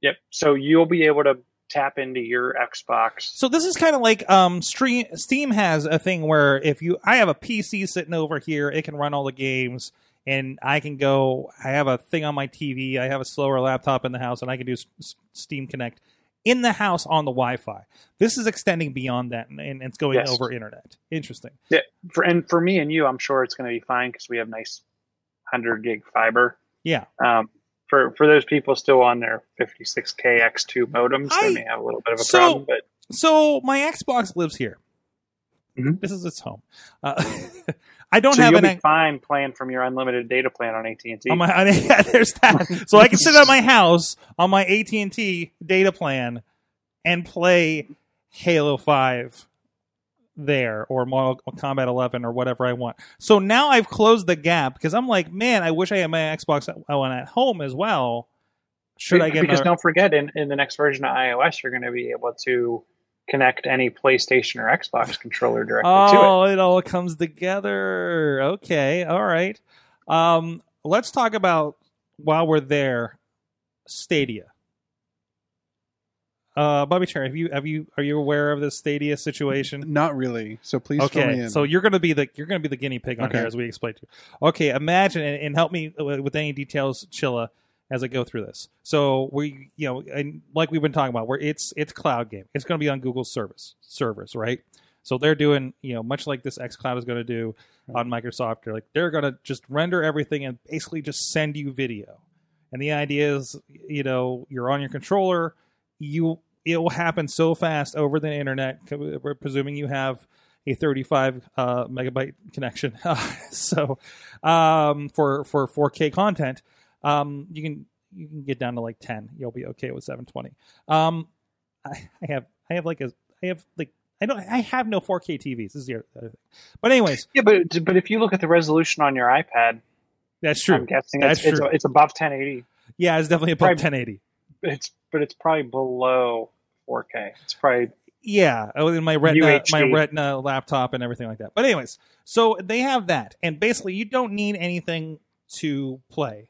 Yep. So you'll be able to tap into your Xbox. So this is kind of like um, stream, Steam has a thing where if you, I have a PC sitting over here, it can run all the games, and I can go. I have a thing on my TV. I have a slower laptop in the house, and I can do S- Steam Connect in the house on the Wi-Fi. This is extending beyond that, and, and it's going Yes. over internet. Interesting. Yeah, For and for me and you, I'm sure it's going to be fine because we have nice hundred gig fiber. Yeah. Um, for for those people still on their 56k X2 modems, I- they may have a little bit of a So- problem. But So my Xbox lives here. Mhm. This is its home. Uh, I don't so have you'll an be fine plan from your unlimited data plan on AT and T. on my on, yeah, there's that. So I can sit at my house on my AT and T data plan and play Halo Five there or Mortal Kombat 11 or whatever I want. So now I've closed the gap because I'm like, man, I wish I had my Xbox One at home as well. Should I get because another? don't forget, in, in the next version of iOS, you're going to be able to connect any PlayStation or Xbox controller directly to it. Oh, it all comes together. Okay, all right. Um, let's talk about while we're there, Stadia. Uh, Bobby Cherry, have you have you are you aware of this Stadia situation? Not really. So please fill me Okay, in. so you're gonna be the you're gonna be the guinea pig on Okay. here as we explain to you. Okay, imagine and, and help me with any details, Chilla, as I go through this. So we, you know, and like we've been talking about, where it's it's cloud game. It's gonna be on Google's service servers, right? So they're doing, you know, much like this xCloud is going to do on Microsoft. They're like they're going to just render everything and basically just send you video. And the idea is, you know, you're on your controller, you it will happen so fast over the internet. We're presuming you have a 35 uh, megabyte connection. so um, for for 4K content, um, you can you can get down to like 10. You'll be okay with 720. Um, I, I have I have like a I have like I don't I have no 4K TVs. This is the other thing. But anyways, Yeah, but but if you look at the resolution on your iPad, that's true. I'm guessing That's it's, it's, true. it's above 1080. yeah, it's definitely above Right. 1080. It's but it's probably below 4K. It's probably Yeah, oh, in my Retina, UHD. my Retina laptop and everything like that. But anyways, so they have that, and basically you don't need anything to play,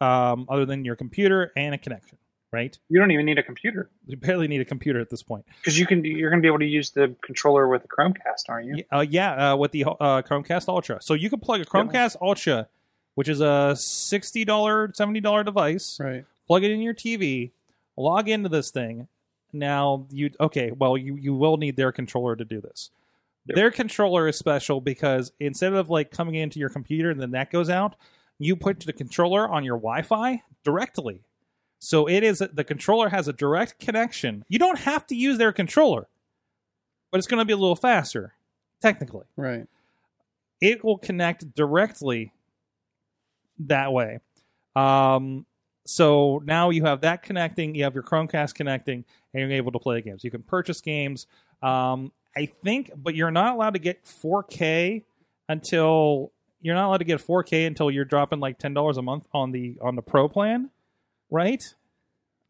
um, other than your computer and a connection, right? you don't even need a computer You barely need a computer at this point. because you can you're going to be able to use the controller with the Chromecast, aren't you? Uh, yeah, uh, with the uh, Chromecast Ultra. So you can plug a Chromecast Ultra, which is a sixty dollar, seventy dollar device. right. Plug it in your TV, log into this thing. Now you okay? Well, you you will need their controller to do this. Yep. Their controller is special because instead of like coming into your computer and then that goes out, you put the controller on your Wi-Fi directly. So it is the controller has a direct connection. You don't have to use their controller, but it's going to be a little faster, technically Right. it will connect directly that way. Um, so now you have that connecting, you have your Chromecast connecting, and you're able to play games. You can purchase games. Um, I think, but you're not allowed to get 4K until you're not allowed to get 4K until you're dropping like ten dollars a month on the on the Pro plan, right?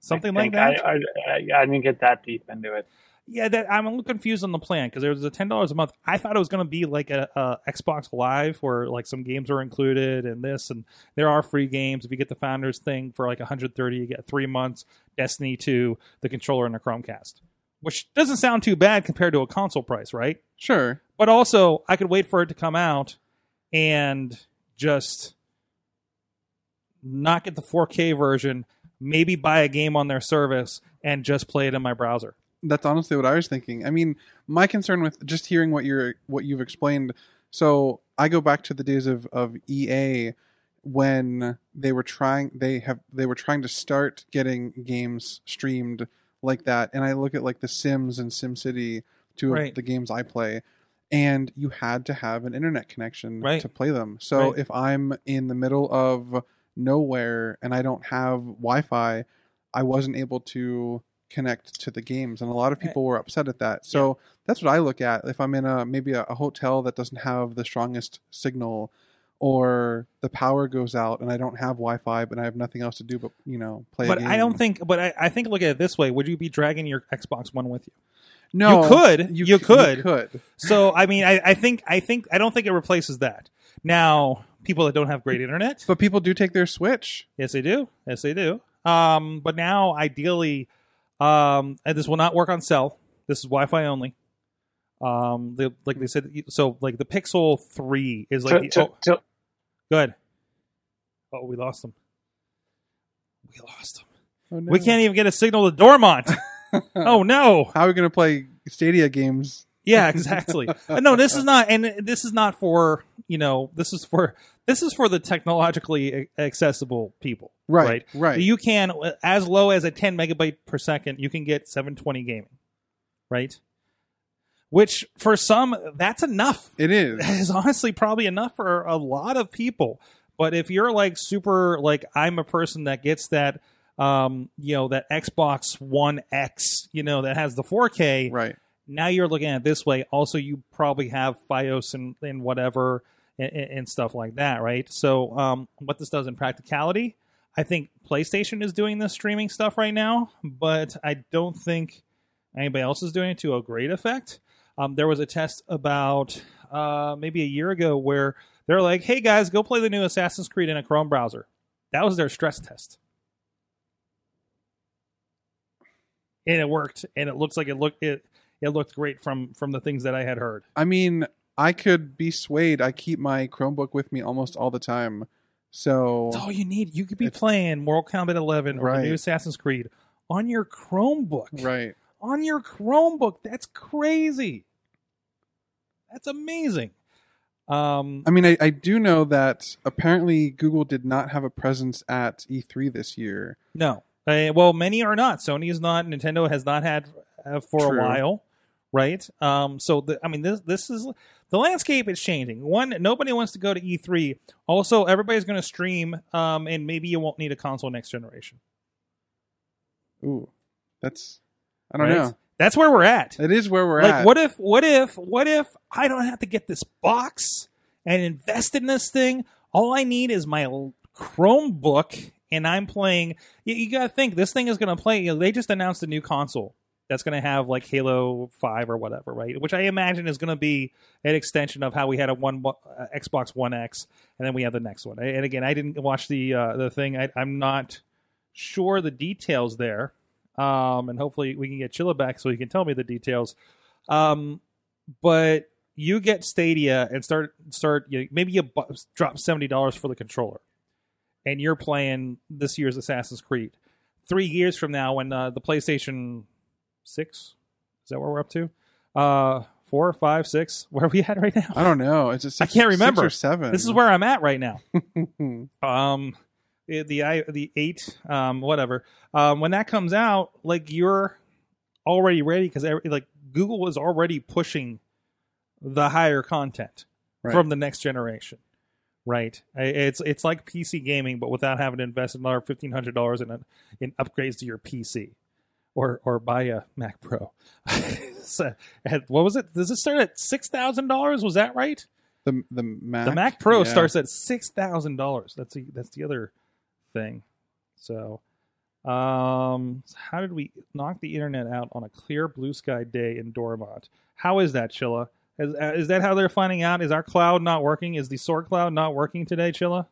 something like that. I, I, I, I didn't get that deep into it. Yeah, that I'm a little confused on the plan because there was a ten dollars a month. I thought it was going to be like a, a Xbox Live where like some games are included and this, and there are free games. If you get the Founders thing for like 130, you get three months Destiny 2, the controller, and the Chromecast, which doesn't sound too bad compared to a console price, right? Sure. But also, I could wait for it to come out and just not get the 4K version, maybe buy a game on their service and just play it in my browser. That's honestly what I was thinking. I mean, my concern with just hearing what you're what you've explained. So I go back to the days of, of EA when they were trying they have they were trying to start getting games streamed like that, and I look at like The Sims and SimCity, two Right. of the games I play, and you had to have an internet connection Right. to play them. So Right. if I'm in the middle of nowhere and I don't have Wi-Fi, I wasn't able to connect to the games, and a lot of people were upset at that. So that's what I look at. If I'm in a maybe a, a hotel that doesn't have the strongest signal, or the power goes out and I don't have Wi-Fi, but I have nothing else to do but you know play. a But I don't think. But I, I think look at it this way: Would you be dragging your Xbox One with you? no you could. You c- could. You could. So I mean, I, I think I think I don't think it replaces that. Now, people that don't have great internet, But people do take their Switch. yes, they do. Yes, they do. Um, but now, ideally, um, and this will not work on cell. This is Wi-Fi only. Um, the, like they said, so like the Pixel Three is like To- the, to- oh, to- good. Oh, we lost them. We lost them. Oh, no. We can't even get a signal to Dormont. oh no! How are we going to play Stadia games? Yeah, exactly. Uh, no, this is not, and this is not for you know. This is for this is for the technologically accessible people. Right, right. You can, as low as a 10 megabyte per second, you can get 720 gaming. Right. Which for some, that's enough. It is. That is honestly probably enough for a lot of people. But if you're like super, like I'm a person that gets that, um, you know, that Xbox One X, you know, that has the 4K, Right. now you're looking at it this way. Also, you probably have FiOS and, and whatever and, and stuff like that, right? So, um, what this does in practicality, I think PlayStation is doing this streaming stuff right now, but I don't think anybody else is doing it to a great effect. Um, there was a test about uh, maybe a year ago where they're like, "Hey guys, go play the new Assassin's Creed in a Chrome browser." That was their stress test, and it worked. And it looks like it looked it it looked great from from the things that I had heard. I mean, I could be swayed. I keep my Chromebook with me almost all the time. So That's all you need. You could be playing Mortal Kombat 11 or the new Assassin's Creed on your Chromebook. right. On your Chromebook. That's crazy. That's amazing. Um, I mean, I, I do know that apparently Google did not have a presence at E3 this year. no. Uh, well, many are not. Sony is not. Nintendo has not had uh, for True. a while, right? Um, so the, I mean, this this is the landscape is changing. One, nobody wants to go to E3. Also, everybody's going to stream, um, and maybe you won't need a console next generation. Ooh, that's I don't right? know. That's where we're at. It is where we're like at. what if what if what if i don't have to get this box and invest in this thing all i need is my chromebook and i'm playing you, you gotta think this thing is gonna play you know, they just announced a new console that's gonna have like halo 5 or whatever right which i imagine is gonna be an extension of how we had a one uh, xbox one x and then we have the next one and again i didn't watch the uh, the thing I, i'm not sure the details there um, and hopefully we can get Chilla back so he can tell me the details. Um, but you get Stadia and start start you know, maybe you drop seventy dollars for the controller, and you're playing this year's Assassin's Creed. Three years from now, when uh, the PlayStation Six is that where we're up to? Uh, four, five, six. Where are we at right now? I don't know. It's just I can't remember. Six or seven. This is where I'm at right now. um the the i the eight um whatever um when that comes out like you're already ready because like google was already pushing the higher content Right. from the next generation right it's it's like pc gaming but without having to invest another $1500 in a, in upgrades to your pc or or buy a mac pro so, and what was it does it start at $6000 was that right the the Mac. the Mac Pro Yeah. starts at six thousand dollars. That's the that's the other thing. So, Um, how did we knock the internet out on a clear blue sky day in Dormont? How is that, Chilla? Is, uh, is that how they're finding out? Is our cloud not working? Is the Sword cloud not working today, Chilla?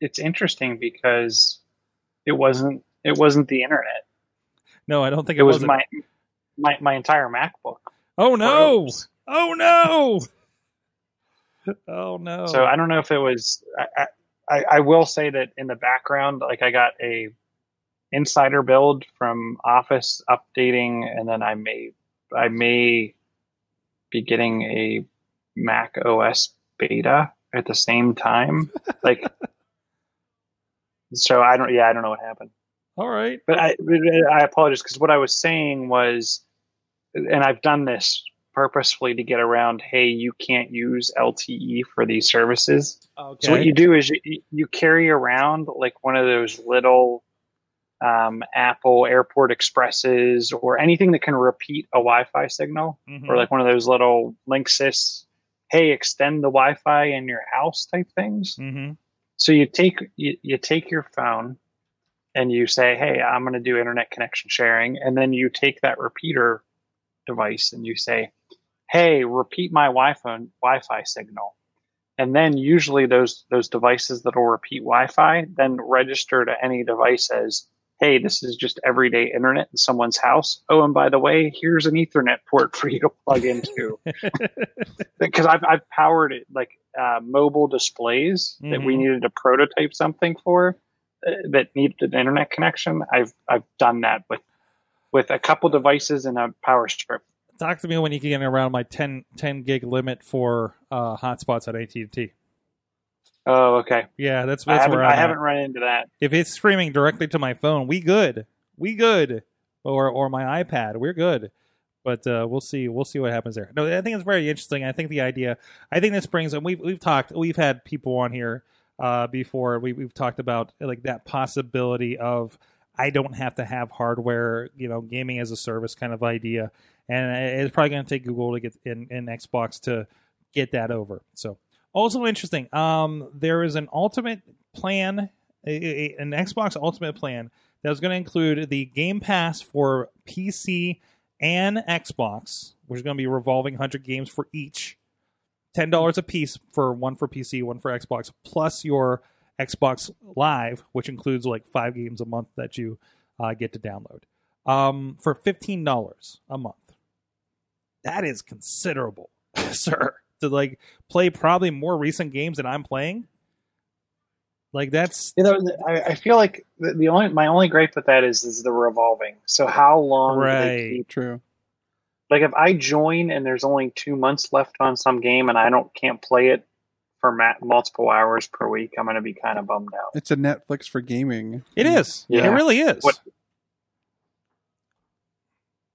It's interesting because it wasn't it wasn't the internet. No, I don't think it, It was my my my entire MacBook. Oh no! froze. Oh no! Oh no! So I don't know if it was. I, I I will say that in the background, like I got a insider build from Office updating, and then I may I may be getting a Mac OS beta at the same time. Like, so I don't. Yeah, I don't know what happened. All right. But I I apologize because what I was saying was, and I've done this purposefully to get around. Hey, you can't use LTE for these services. Okay. So what you do is you, you carry around like one of those little um, Apple Airport Expresses or anything that can repeat a Wi-Fi signal, Mhm. or like one of those little Linksys, hey, extend the Wi-Fi in your house type things. Mhm. So you take you, you take your phone and you say, "Hey, I'm going to do internet connection sharing," and then you take that repeater device and you say, "Hey, repeat my Wi-Fi Wi-Fi signal." And then usually those those devices that will repeat Wi-Fi then register to any device as, "Hey, this is just everyday internet in someone's house." Oh, and by the way, here's an Ethernet port for you to plug into. Because I've I've powered it like uh, mobile displays that we Mhm. needed to prototype something for that needed an internet connection. I've I've done that with with a couple devices and a power strip. Talk to me when you can get around my 10, 10 gig limit for uh, hotspots at AT and T. Oh, okay. Yeah, that's that's haven't where I I'm haven't at. run into that. If it's streaming directly to my phone, we good. We good. Or or my iPad, we're good. But uh, we'll see. We'll see what happens there. No, I think it's very interesting. I think the idea. I think this brings. And we've we've talked. We've had people on here uh, before. We we've talked about like that possibility of I don't have to have hardware. You know, gaming as a service kind of idea. And it's probably going to take Google to get in, in Xbox to get that over. So also interesting. Um, there is an ultimate plan, a, a- an Xbox Ultimate plan that is going to include the Game Pass for PC and Xbox, which is going to be revolving 100 games for each. Ten dollars a piece for one for PC, one for Xbox, plus your Xbox Live, which includes like five games a month that you uh, get to download um, for fifteen dollars a month. That is considerable, sir. To like play probably more recent games than I'm playing. Like that's You know, I, I feel like the, the only my only gripe with that is is the revolving. So how long do they Right. keep True. Like if I join and there's only two months left on some game and I don't can't play it for ma- multiple hours per week, I'm going to be kind of bummed out. It's a Netflix for gaming. it mm-hmm. is. Yeah. It really is. What-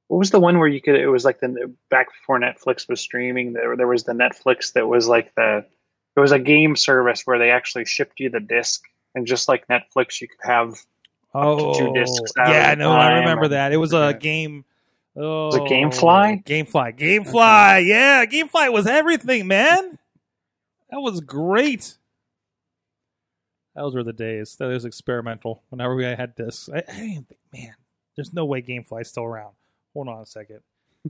What was the one where you could? It was like the back before Netflix was streaming. There, there was the Netflix that was like the. It was a game service where they actually shipped you the disc, and just like Netflix, you could have. Oh, two discs oh. out yeah, no, I remember and- that. It was a Yeah. game. Oh, it Gamefly? Gamefly, Gamefly. Yeah, Gamefly was everything, man. That was great. Those were the days. That was experimental. Whenever we had discs, I, I didn't think, man, there's no way Gamefly's still around. Hold on a second.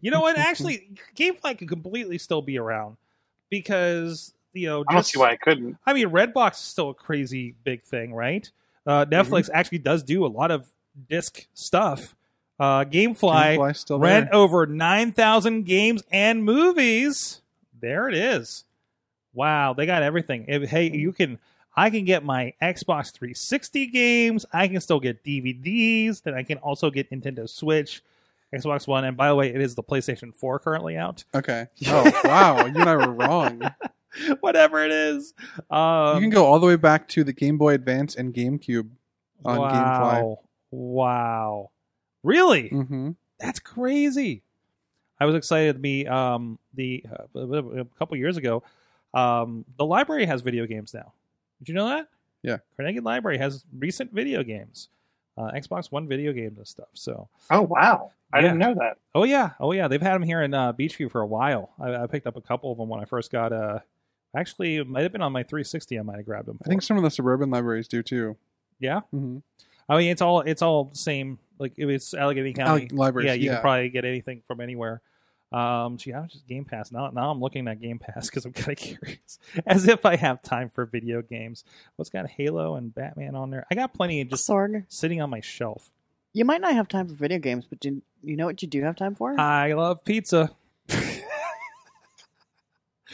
You know what? Actually, Gamefly could completely still be around because you know. I don't see why I couldn't. I mean, Redbox is still a crazy big thing, right? Uh, Netflix actually does do a lot of disc stuff. Uh, Gamefly, Gamefly's still rent there. over 9,000 games and movies. There it is. Wow, they got everything. If- hey, you can. I can get my Xbox 360 games. I can still get DVDs. Then I can also get Nintendo Switch, Xbox One, and by the way, it is the PlayStation 4 currently out. Okay. Oh wow, you and I were wrong. Whatever it is. Um, you can go all the way back to the Game Boy Advance and GameCube on Gamefly. wow. Wow. Really? Mm-hmm. That's crazy. I was excited to be um the uh, a couple years ago. Um, the library has video games now. Did you know that? Yeah. Carnegie Library has recent video games, uh, Xbox One video games and stuff. So, Oh wow, I Yeah. didn't know that. oh yeah, oh yeah, they've had them here in uh, Beechview for a while. I, I picked up a couple of them when I first got. Uh, actually, it might have been on my 360. I might have grabbed them. I think some of the suburban libraries do too. yeah. hmm I mean, it's all it's all the same. Like if it's Allegheny County Alle- libraries, yeah, you yeah. can probably get anything from anywhere. Um, gee, I was just Game Pass. Now, now I'm looking at Game Pass because I'm kind of curious, as if I have time for video games. What's got Halo and Batman on there? I got plenty of just Sorg, sitting on my shelf. you might not have time for video games, but you, you know what you do have time for? I love pizza.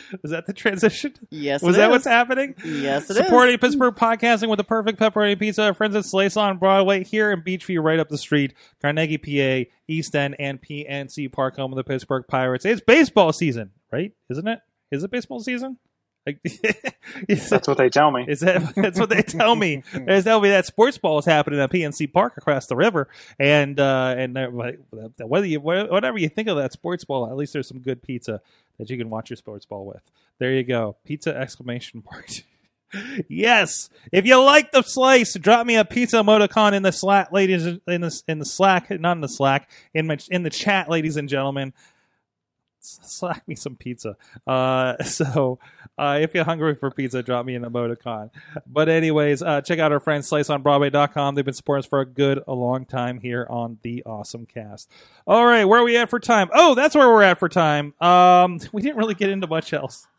Was that the transition? yes, Was it that is. what's happening? Yes, it is. Supporting Pittsburgh podcasting with the perfect pepperoni pizza. Our friends at Slice on Broadway here in Beechview, right up the street, Carnegie, PA, East End, and PNC Park, home of the Pittsburgh Pirates. It's baseball season, right? Isn't it? Is it baseball season? Like, is, That's what they tell me. is that that's what they tell me? They tell me that sports ball is happening at PNC Park across the river, and uh, and they're whether you whatever you think of that sports ball, at least there's some good pizza that you can watch your sports ball with. There you go, pizza exclamation mark. yes, if you like the slice, drop me a pizza emoticon in the slack, ladies in the in the slack, not in the slack, in my in the chat, ladies and gentlemen slack me some pizza. Uh, so uh, if you're hungry for pizza, drop me an emoticon. But anyways, uh, check out our friends sliceonbroadway.com. They've been supporting us for a good, a long time here on the Awesome Cast. All right, where are we at for time? Oh, that's where we're at for time. Um, we didn't really get into much else.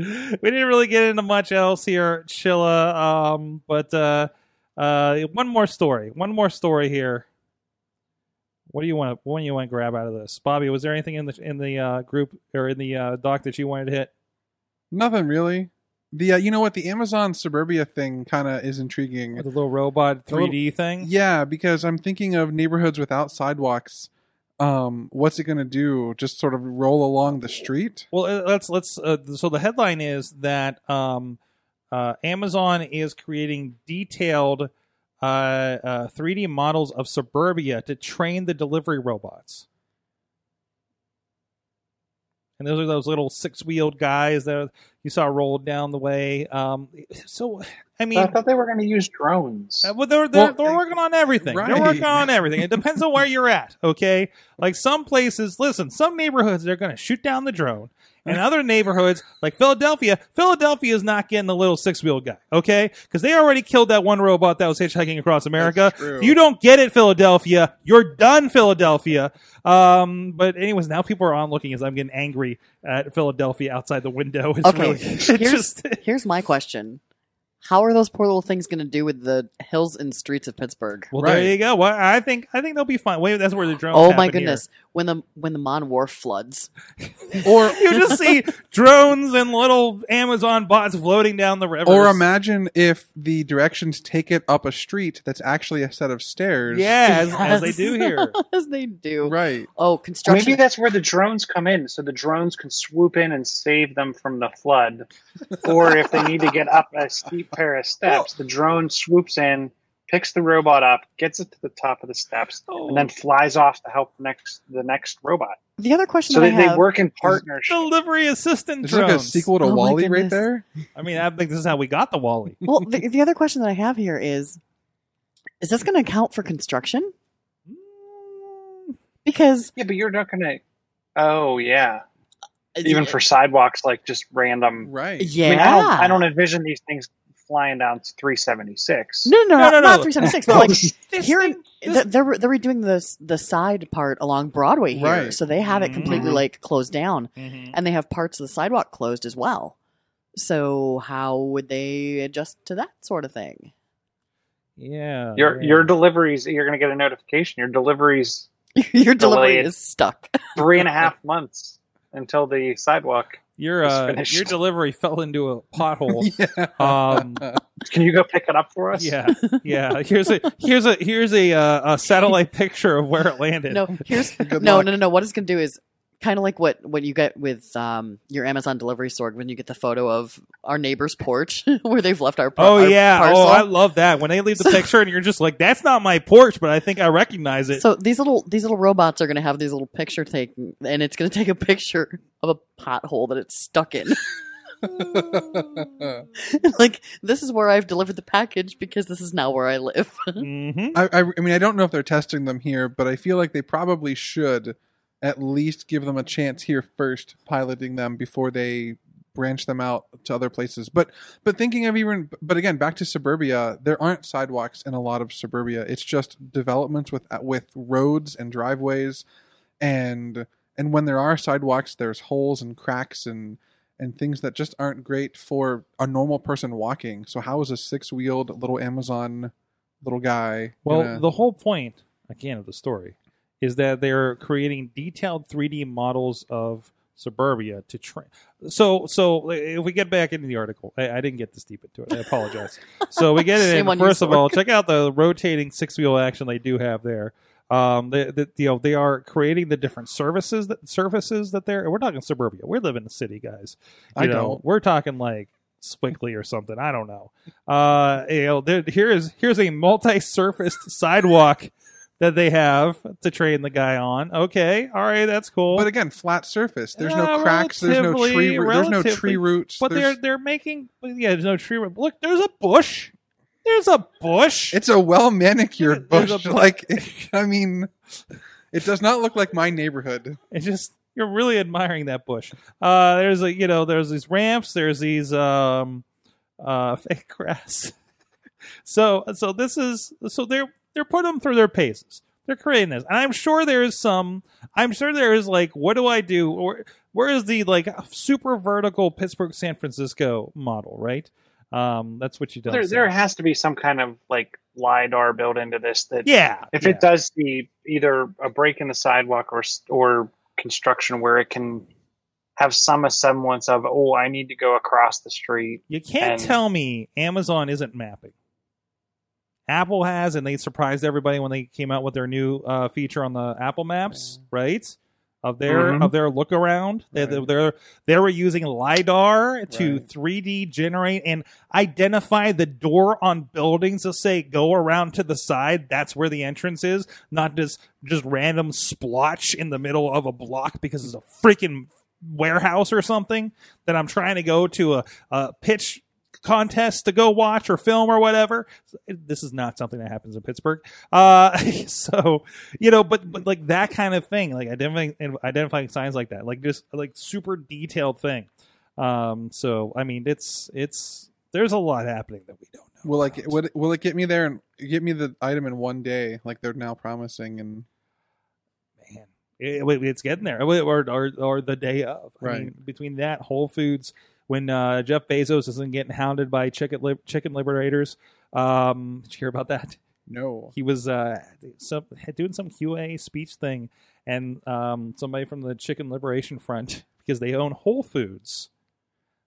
We didn't really get into much else here, Chilla. Um, but uh, uh, one more story. One more story here. What do you want? What do you want to grab out of this, Bobby? Was there anything in the in the uh, group or in the uh, doc that you wanted to hit? Nothing really. The uh, you know what the Amazon Suburbia thing kind of is intriguing. The little robot 3D thing. Yeah, because I'm thinking of neighborhoods without sidewalks. Um, what's it going to do? Just sort of roll along the street? Well, uh, let's let's. Uh, so the headline is that um, uh, Amazon is creating detailed uh, uh, 3D models of suburbia to train the delivery robots. And those are those little six-wheeled guys that you saw rolled down the way. Um, so, I mean, I thought they were going to use drones. Uh, well, they're they're, Well, they're working on everything. Right. They're working on everything. It depends on where you're at. Okay, like some places, listen, some neighborhoods they're going to shoot down the drone, and other neighborhoods like Philadelphia, Philadelphia is not getting the little six wheel guy. Okay, because they already killed that one robot that was hitchhiking across America. true. You don't get it, Philadelphia, you're done, Philadelphia. Um, but anyways, now people are on looking as I'm getting angry at Philadelphia outside the window. It's Okay, really, it's here's just here's my question: How are those poor little things going to do with the hills and streets of Pittsburgh? well, there Right. you go. Well, I think I think they'll be fine. Wait, that's where the drones. oh my happen here. goodness! When the when the Mon Wharf floods, Or you just see drones and little Amazon bots floating down the river. or imagine if the directions take it up a street that's actually a set of stairs. yeah, as, as they do here. as they do. Right. Oh, construction. Maybe that's where the drones come in, so the drones can swoop in and save them from the flood. or if they need to get up a steep pair of steps, the drone swoops in, picks the robot up, gets it to the top of the steps, Oh. and then flies off to help next the next robot. the other question So that they, I they work in partnership. Delivery assistant This is like a sequel to Oh my WALL-E right there. I mean, I think this is how we got the WALL-E. well, the, the other question that I have here is: Is this going to account for construction? Because Yeah, but you're not going to. Oh yeah, uh, even for sidewalks, like just random. Right. yeah, I mean, I don't. I don't envision these things flying down to 376. No, no, no, No, not, no, not no. 376, but like This here, thing- this- they're they're redoing this the side part along Broadway here, Right. so they have it completely Mhm. like closed down, Mhm. and they have parts of the sidewalk closed as well. So how would they adjust to that sort of thing? Yeah. Your yeah. your deliveries, you're going to get a notification. Your deliveries Your delivery is stuck. three and a half months until the sidewalk. Your uh, your delivery fell into a pothole. Yeah. Um, Can you go pick it up for us? yeah, yeah. Here's a here's a here's a uh, a satellite picture of where it landed. No, here's no, no, no, no. What it's going to do is kind of like what what you get with um, your Amazon delivery store when you get the photo of our neighbor's porch where they've left our. Oh our yeah! parcel. Oh, I love that when they leave the So- picture and you're just like, "That's not my porch," but I think I recognize it. So these little these little robots are going to have these little picture taken, and it's going to take a picture of a pothole that it's stuck in. like this is where I've delivered the package because this is now where I live. hmm I, I, I mean, I don't know if they're testing them here, but I feel like they probably should at least give them a chance here first, piloting them before they branch them out to other places. But but thinking of even but again back to suburbia, there aren't sidewalks in a lot of suburbia. It's just developments with with roads and driveways, and and when there are sidewalks, there's holes and cracks and and things that just aren't great for a normal person walking. So how is a six wheeled little Amazon little guy? Well, gonna- the whole point, again, of the story is that they're creating detailed 3D models of suburbia to train. So, so if we get back into the article, I, I didn't get this deep into it. I apologize. so we get it Shame in. First of Sorg. all, check out the rotating six wheel action they do have there. Um, they, they, you know, they are creating the different services that services that they're. We're talking suburbia. We live in the city, guys. You I know, don't. We're talking like Squiggly or something. I don't know. Uh, you know, there, here is here's a multi-surfaced sidewalk that they have to train the guy on. Okay, all right, that's cool. But again, flat surface. There's no cracks. There's no tree. There's no tree roots. but they're they're making yeah. There's no tree. root. Look, there's a bush. There's a bush. It's a well manicured There's bush. a- like, I mean, it does not look like my neighborhood. It just you're really admiring that bush. Uh, there's a you know there's these ramps. There's these um, uh, fake grass. so so this is so they're they're putting them through their paces. They're creating this, and I'm sure there is some. I'm sure there is like, what do I do? Or where is the like super vertical Pittsburgh San Francisco model? Right. Um, that's what you don't. There, say. there has to be some kind of like lidar built into this that yeah. if yeah. it does see either a break in the sidewalk or or construction where it can have some semblance of oh I need to go across the street. You can't And- tell me Amazon isn't mapping. Apple has, and they surprised everybody when they came out with their new uh, feature on the Apple Maps, right? Of their Mhm. of their look around, they Right. they they were using lidar to Right. 3D generate and identify the door on buildings to say go around to the side. That's where the entrance is, not just just random splotch in the middle of a block because it's a freaking warehouse or something that I'm trying to go to a, a pitch contest to go watch or film or whatever. This is not something that happens in Pittsburgh. Uh, so you know, but but like that kind of thing, like identifying identifying signs like that, like just like super detailed thing. Um, so I mean, it's it's there's a lot happening that we don't know. Will like about. will it, will it get me there and get me the item in one day like they're now promising and man, it, it- it's getting there, or or or the day of. I Right. mean, between that, Whole Foods, when uh, Jeff Bezos isn't getting hounded by chicken li- chicken liberators. Um, did you hear about that? no. He was uh, some, doing some QA speech thing, and um, somebody from the Chicken Liberation Front, because they own Whole Foods,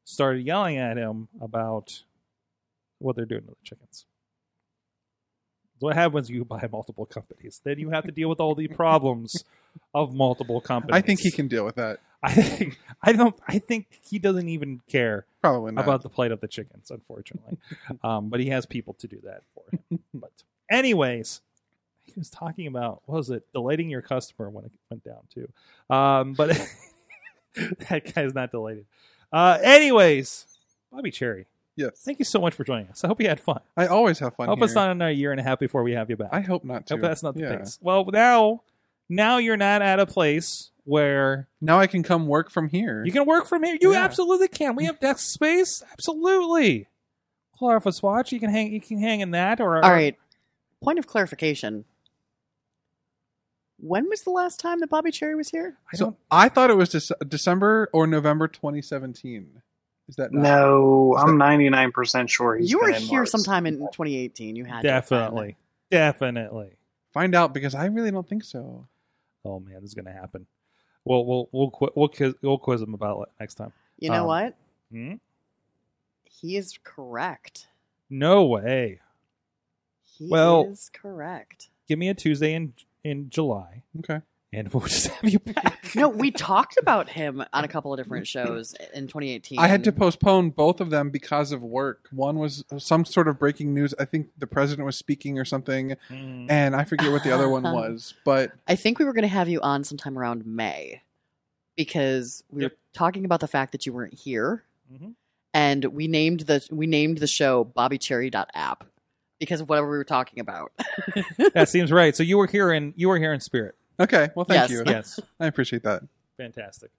started yelling at him about what they're doing to the chickens. What happens when you buy multiple companies? Then you have to deal with all the problems of multiple companies. I think he can deal with that. I think I don't. I think he doesn't even care Probably not. about the plight of the chickens, unfortunately. um, but he has people to do that for him. but anyways, he was talking about what was it delighting your customer when it went down too. Um, but that guy's not delighted. Uh, anyways, Bobby Cherry, yes. thank you so much for joining us. I hope you had fun. I always have fun. I hope here. it's not another year and a half before we have you back. I hope not to. hope that's not the yeah. case. Well, now, now you're not at a place where Now I can come work from here. you can work from here. You Yeah. absolutely can. We have desk space. Absolutely. Clarify Swatch. You can hang. You can hang in that. Or All right. Point of clarification. When was the last time that Bobby Cherry was here? I so don't. I thought it was Dece- December or November 2017. Is that not? No, Is I'm that- 99 percent sure he's you were in here Mars. sometime in 2018. You had to have. Definitely. Definitely. Find out because I really don't think so. Oh man, this is gonna happen. We'll we'll we'll qu- we'll quiz, we'll quiz him about it next time. You know Um, what? Hmm? He is correct. No way. He Well- is correct. Give me a Tuesday in in July, Okay. And we'll just have you back. No, we talked about him on a couple of different shows in 2018. I had to postpone both of them because of work. One was some sort of breaking news. I think the president was speaking or something, Mm. and I forget what the other one was. But I think we were going to have you on sometime around May because we Yep. were talking about the fact that you weren't here, Mhm. and we named the we named the show BobbyCherry.app because of whatever we were talking about. That seems right. So you were here in you were here in spirit. Okay, well, thank Yes. you. Yes. I appreciate that. Fantastic.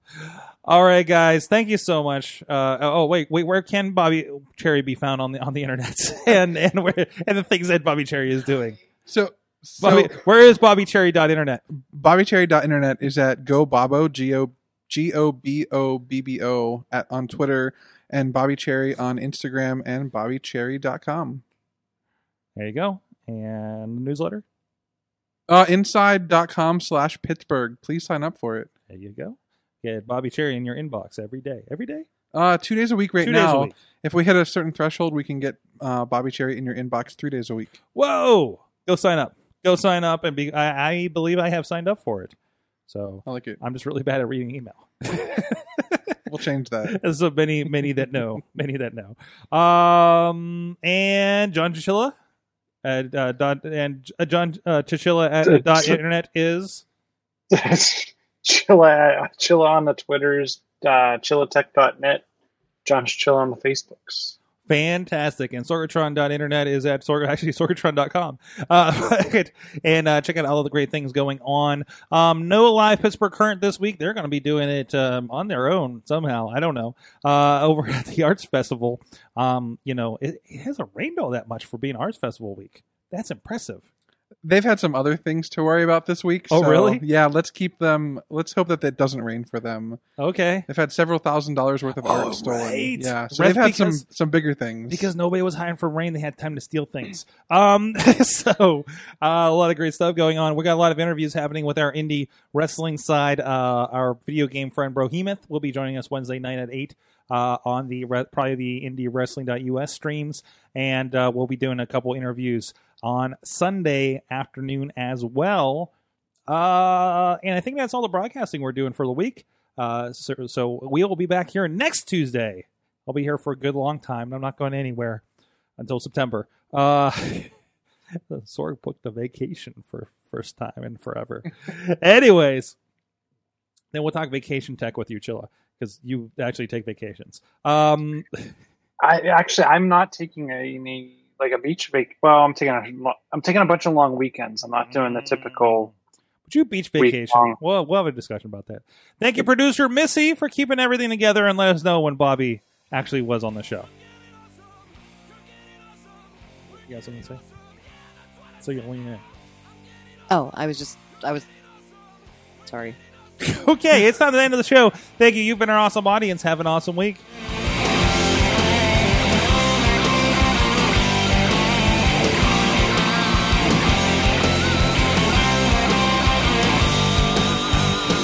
All right, guys. Thank you so much. Uh, oh, wait, wait. Where can Bobby Cherry be found on the on the internet and and where and the things that Bobby Cherry is doing? So, so Bobby, where is BobbyCherry.internet? BobbyCherry.internet is at Go Bobo G O G O B O B B O at on Twitter and Bobby Cherry on Instagram and BobbyCherry.com. There you go. And the newsletter. Uh, inside.com slash Pittsburgh. Please sign up for it. There you go. Get Bobby Cherry in your inbox every day. Every day. Uh, two days a week right Two days a now. week. If we hit a certain threshold, we can get uh, Bobby Cherry in your inbox three days a week. Whoa! Go sign up. Go sign up and be. I, I believe I have signed up for it. So I like it. I'm just really bad at reading email. We'll change that. There's so many, many that know, many that know. Um, and John Chichilla at uh, dot and uh, John uh, Chichilla at dot internet is Chilla, Chilla on the Twitters, uh, chillatech.net, John Chilla on the Facebooks. Fantastic. And Sorgatron.internet is at Sorg- actually Sorgatron.com. Uh, and uh, check out all of the great things going on. Um, no live Pittsburgh Current this week. They're going to be doing it um, on their own somehow. I don't know. Uh, over at the Arts Festival. Um, you know, it, it hasn't rained all that much for being Arts Festival week. That's impressive. They've had some other things to worry about this week. Oh, so, really? Yeah, let's keep them. Let's hope that it doesn't rain for them. Okay. They've had several thousand dollars worth of Oh, art stolen. right. Yeah, so That's they've had some some bigger things. because nobody was hiring for rain, they had time to steal things. Um, so uh, a lot of great stuff going on. We got a lot of interviews happening with our indie wrestling side. Uh, our video game friend Brohemoth will be joining us Wednesday night at eight uh, on the re- probably the indie wrestling.us streams, and uh, we'll be doing a couple interviews on Sunday afternoon as well. Uh, and I think that's all the broadcasting we're doing for the week. Uh, so, so we will be back here next Tuesday. I'll be here for a good long time. I'm not going anywhere until September. Uh, Sorg booked a vacation for first time in forever. Anyways, then we'll talk vacation tech with you, Chilla, because you actually take vacations. Um, I actually, I'm not taking any like a beach vac. Well, I'm taking a, lo- I'm taking a bunch of long weekends. I'm not doing the mm. typical. Would you beach vacation? Well, we'll have a discussion about that. Thank you, producer Missy, for keeping everything together and let us know when Bobby actually was on the show. You got something to say? So you lean in. Oh, I was just, I was, sorry. okay, it's time to the end of the show. Thank you. You've been our awesome audience. Have an awesome week.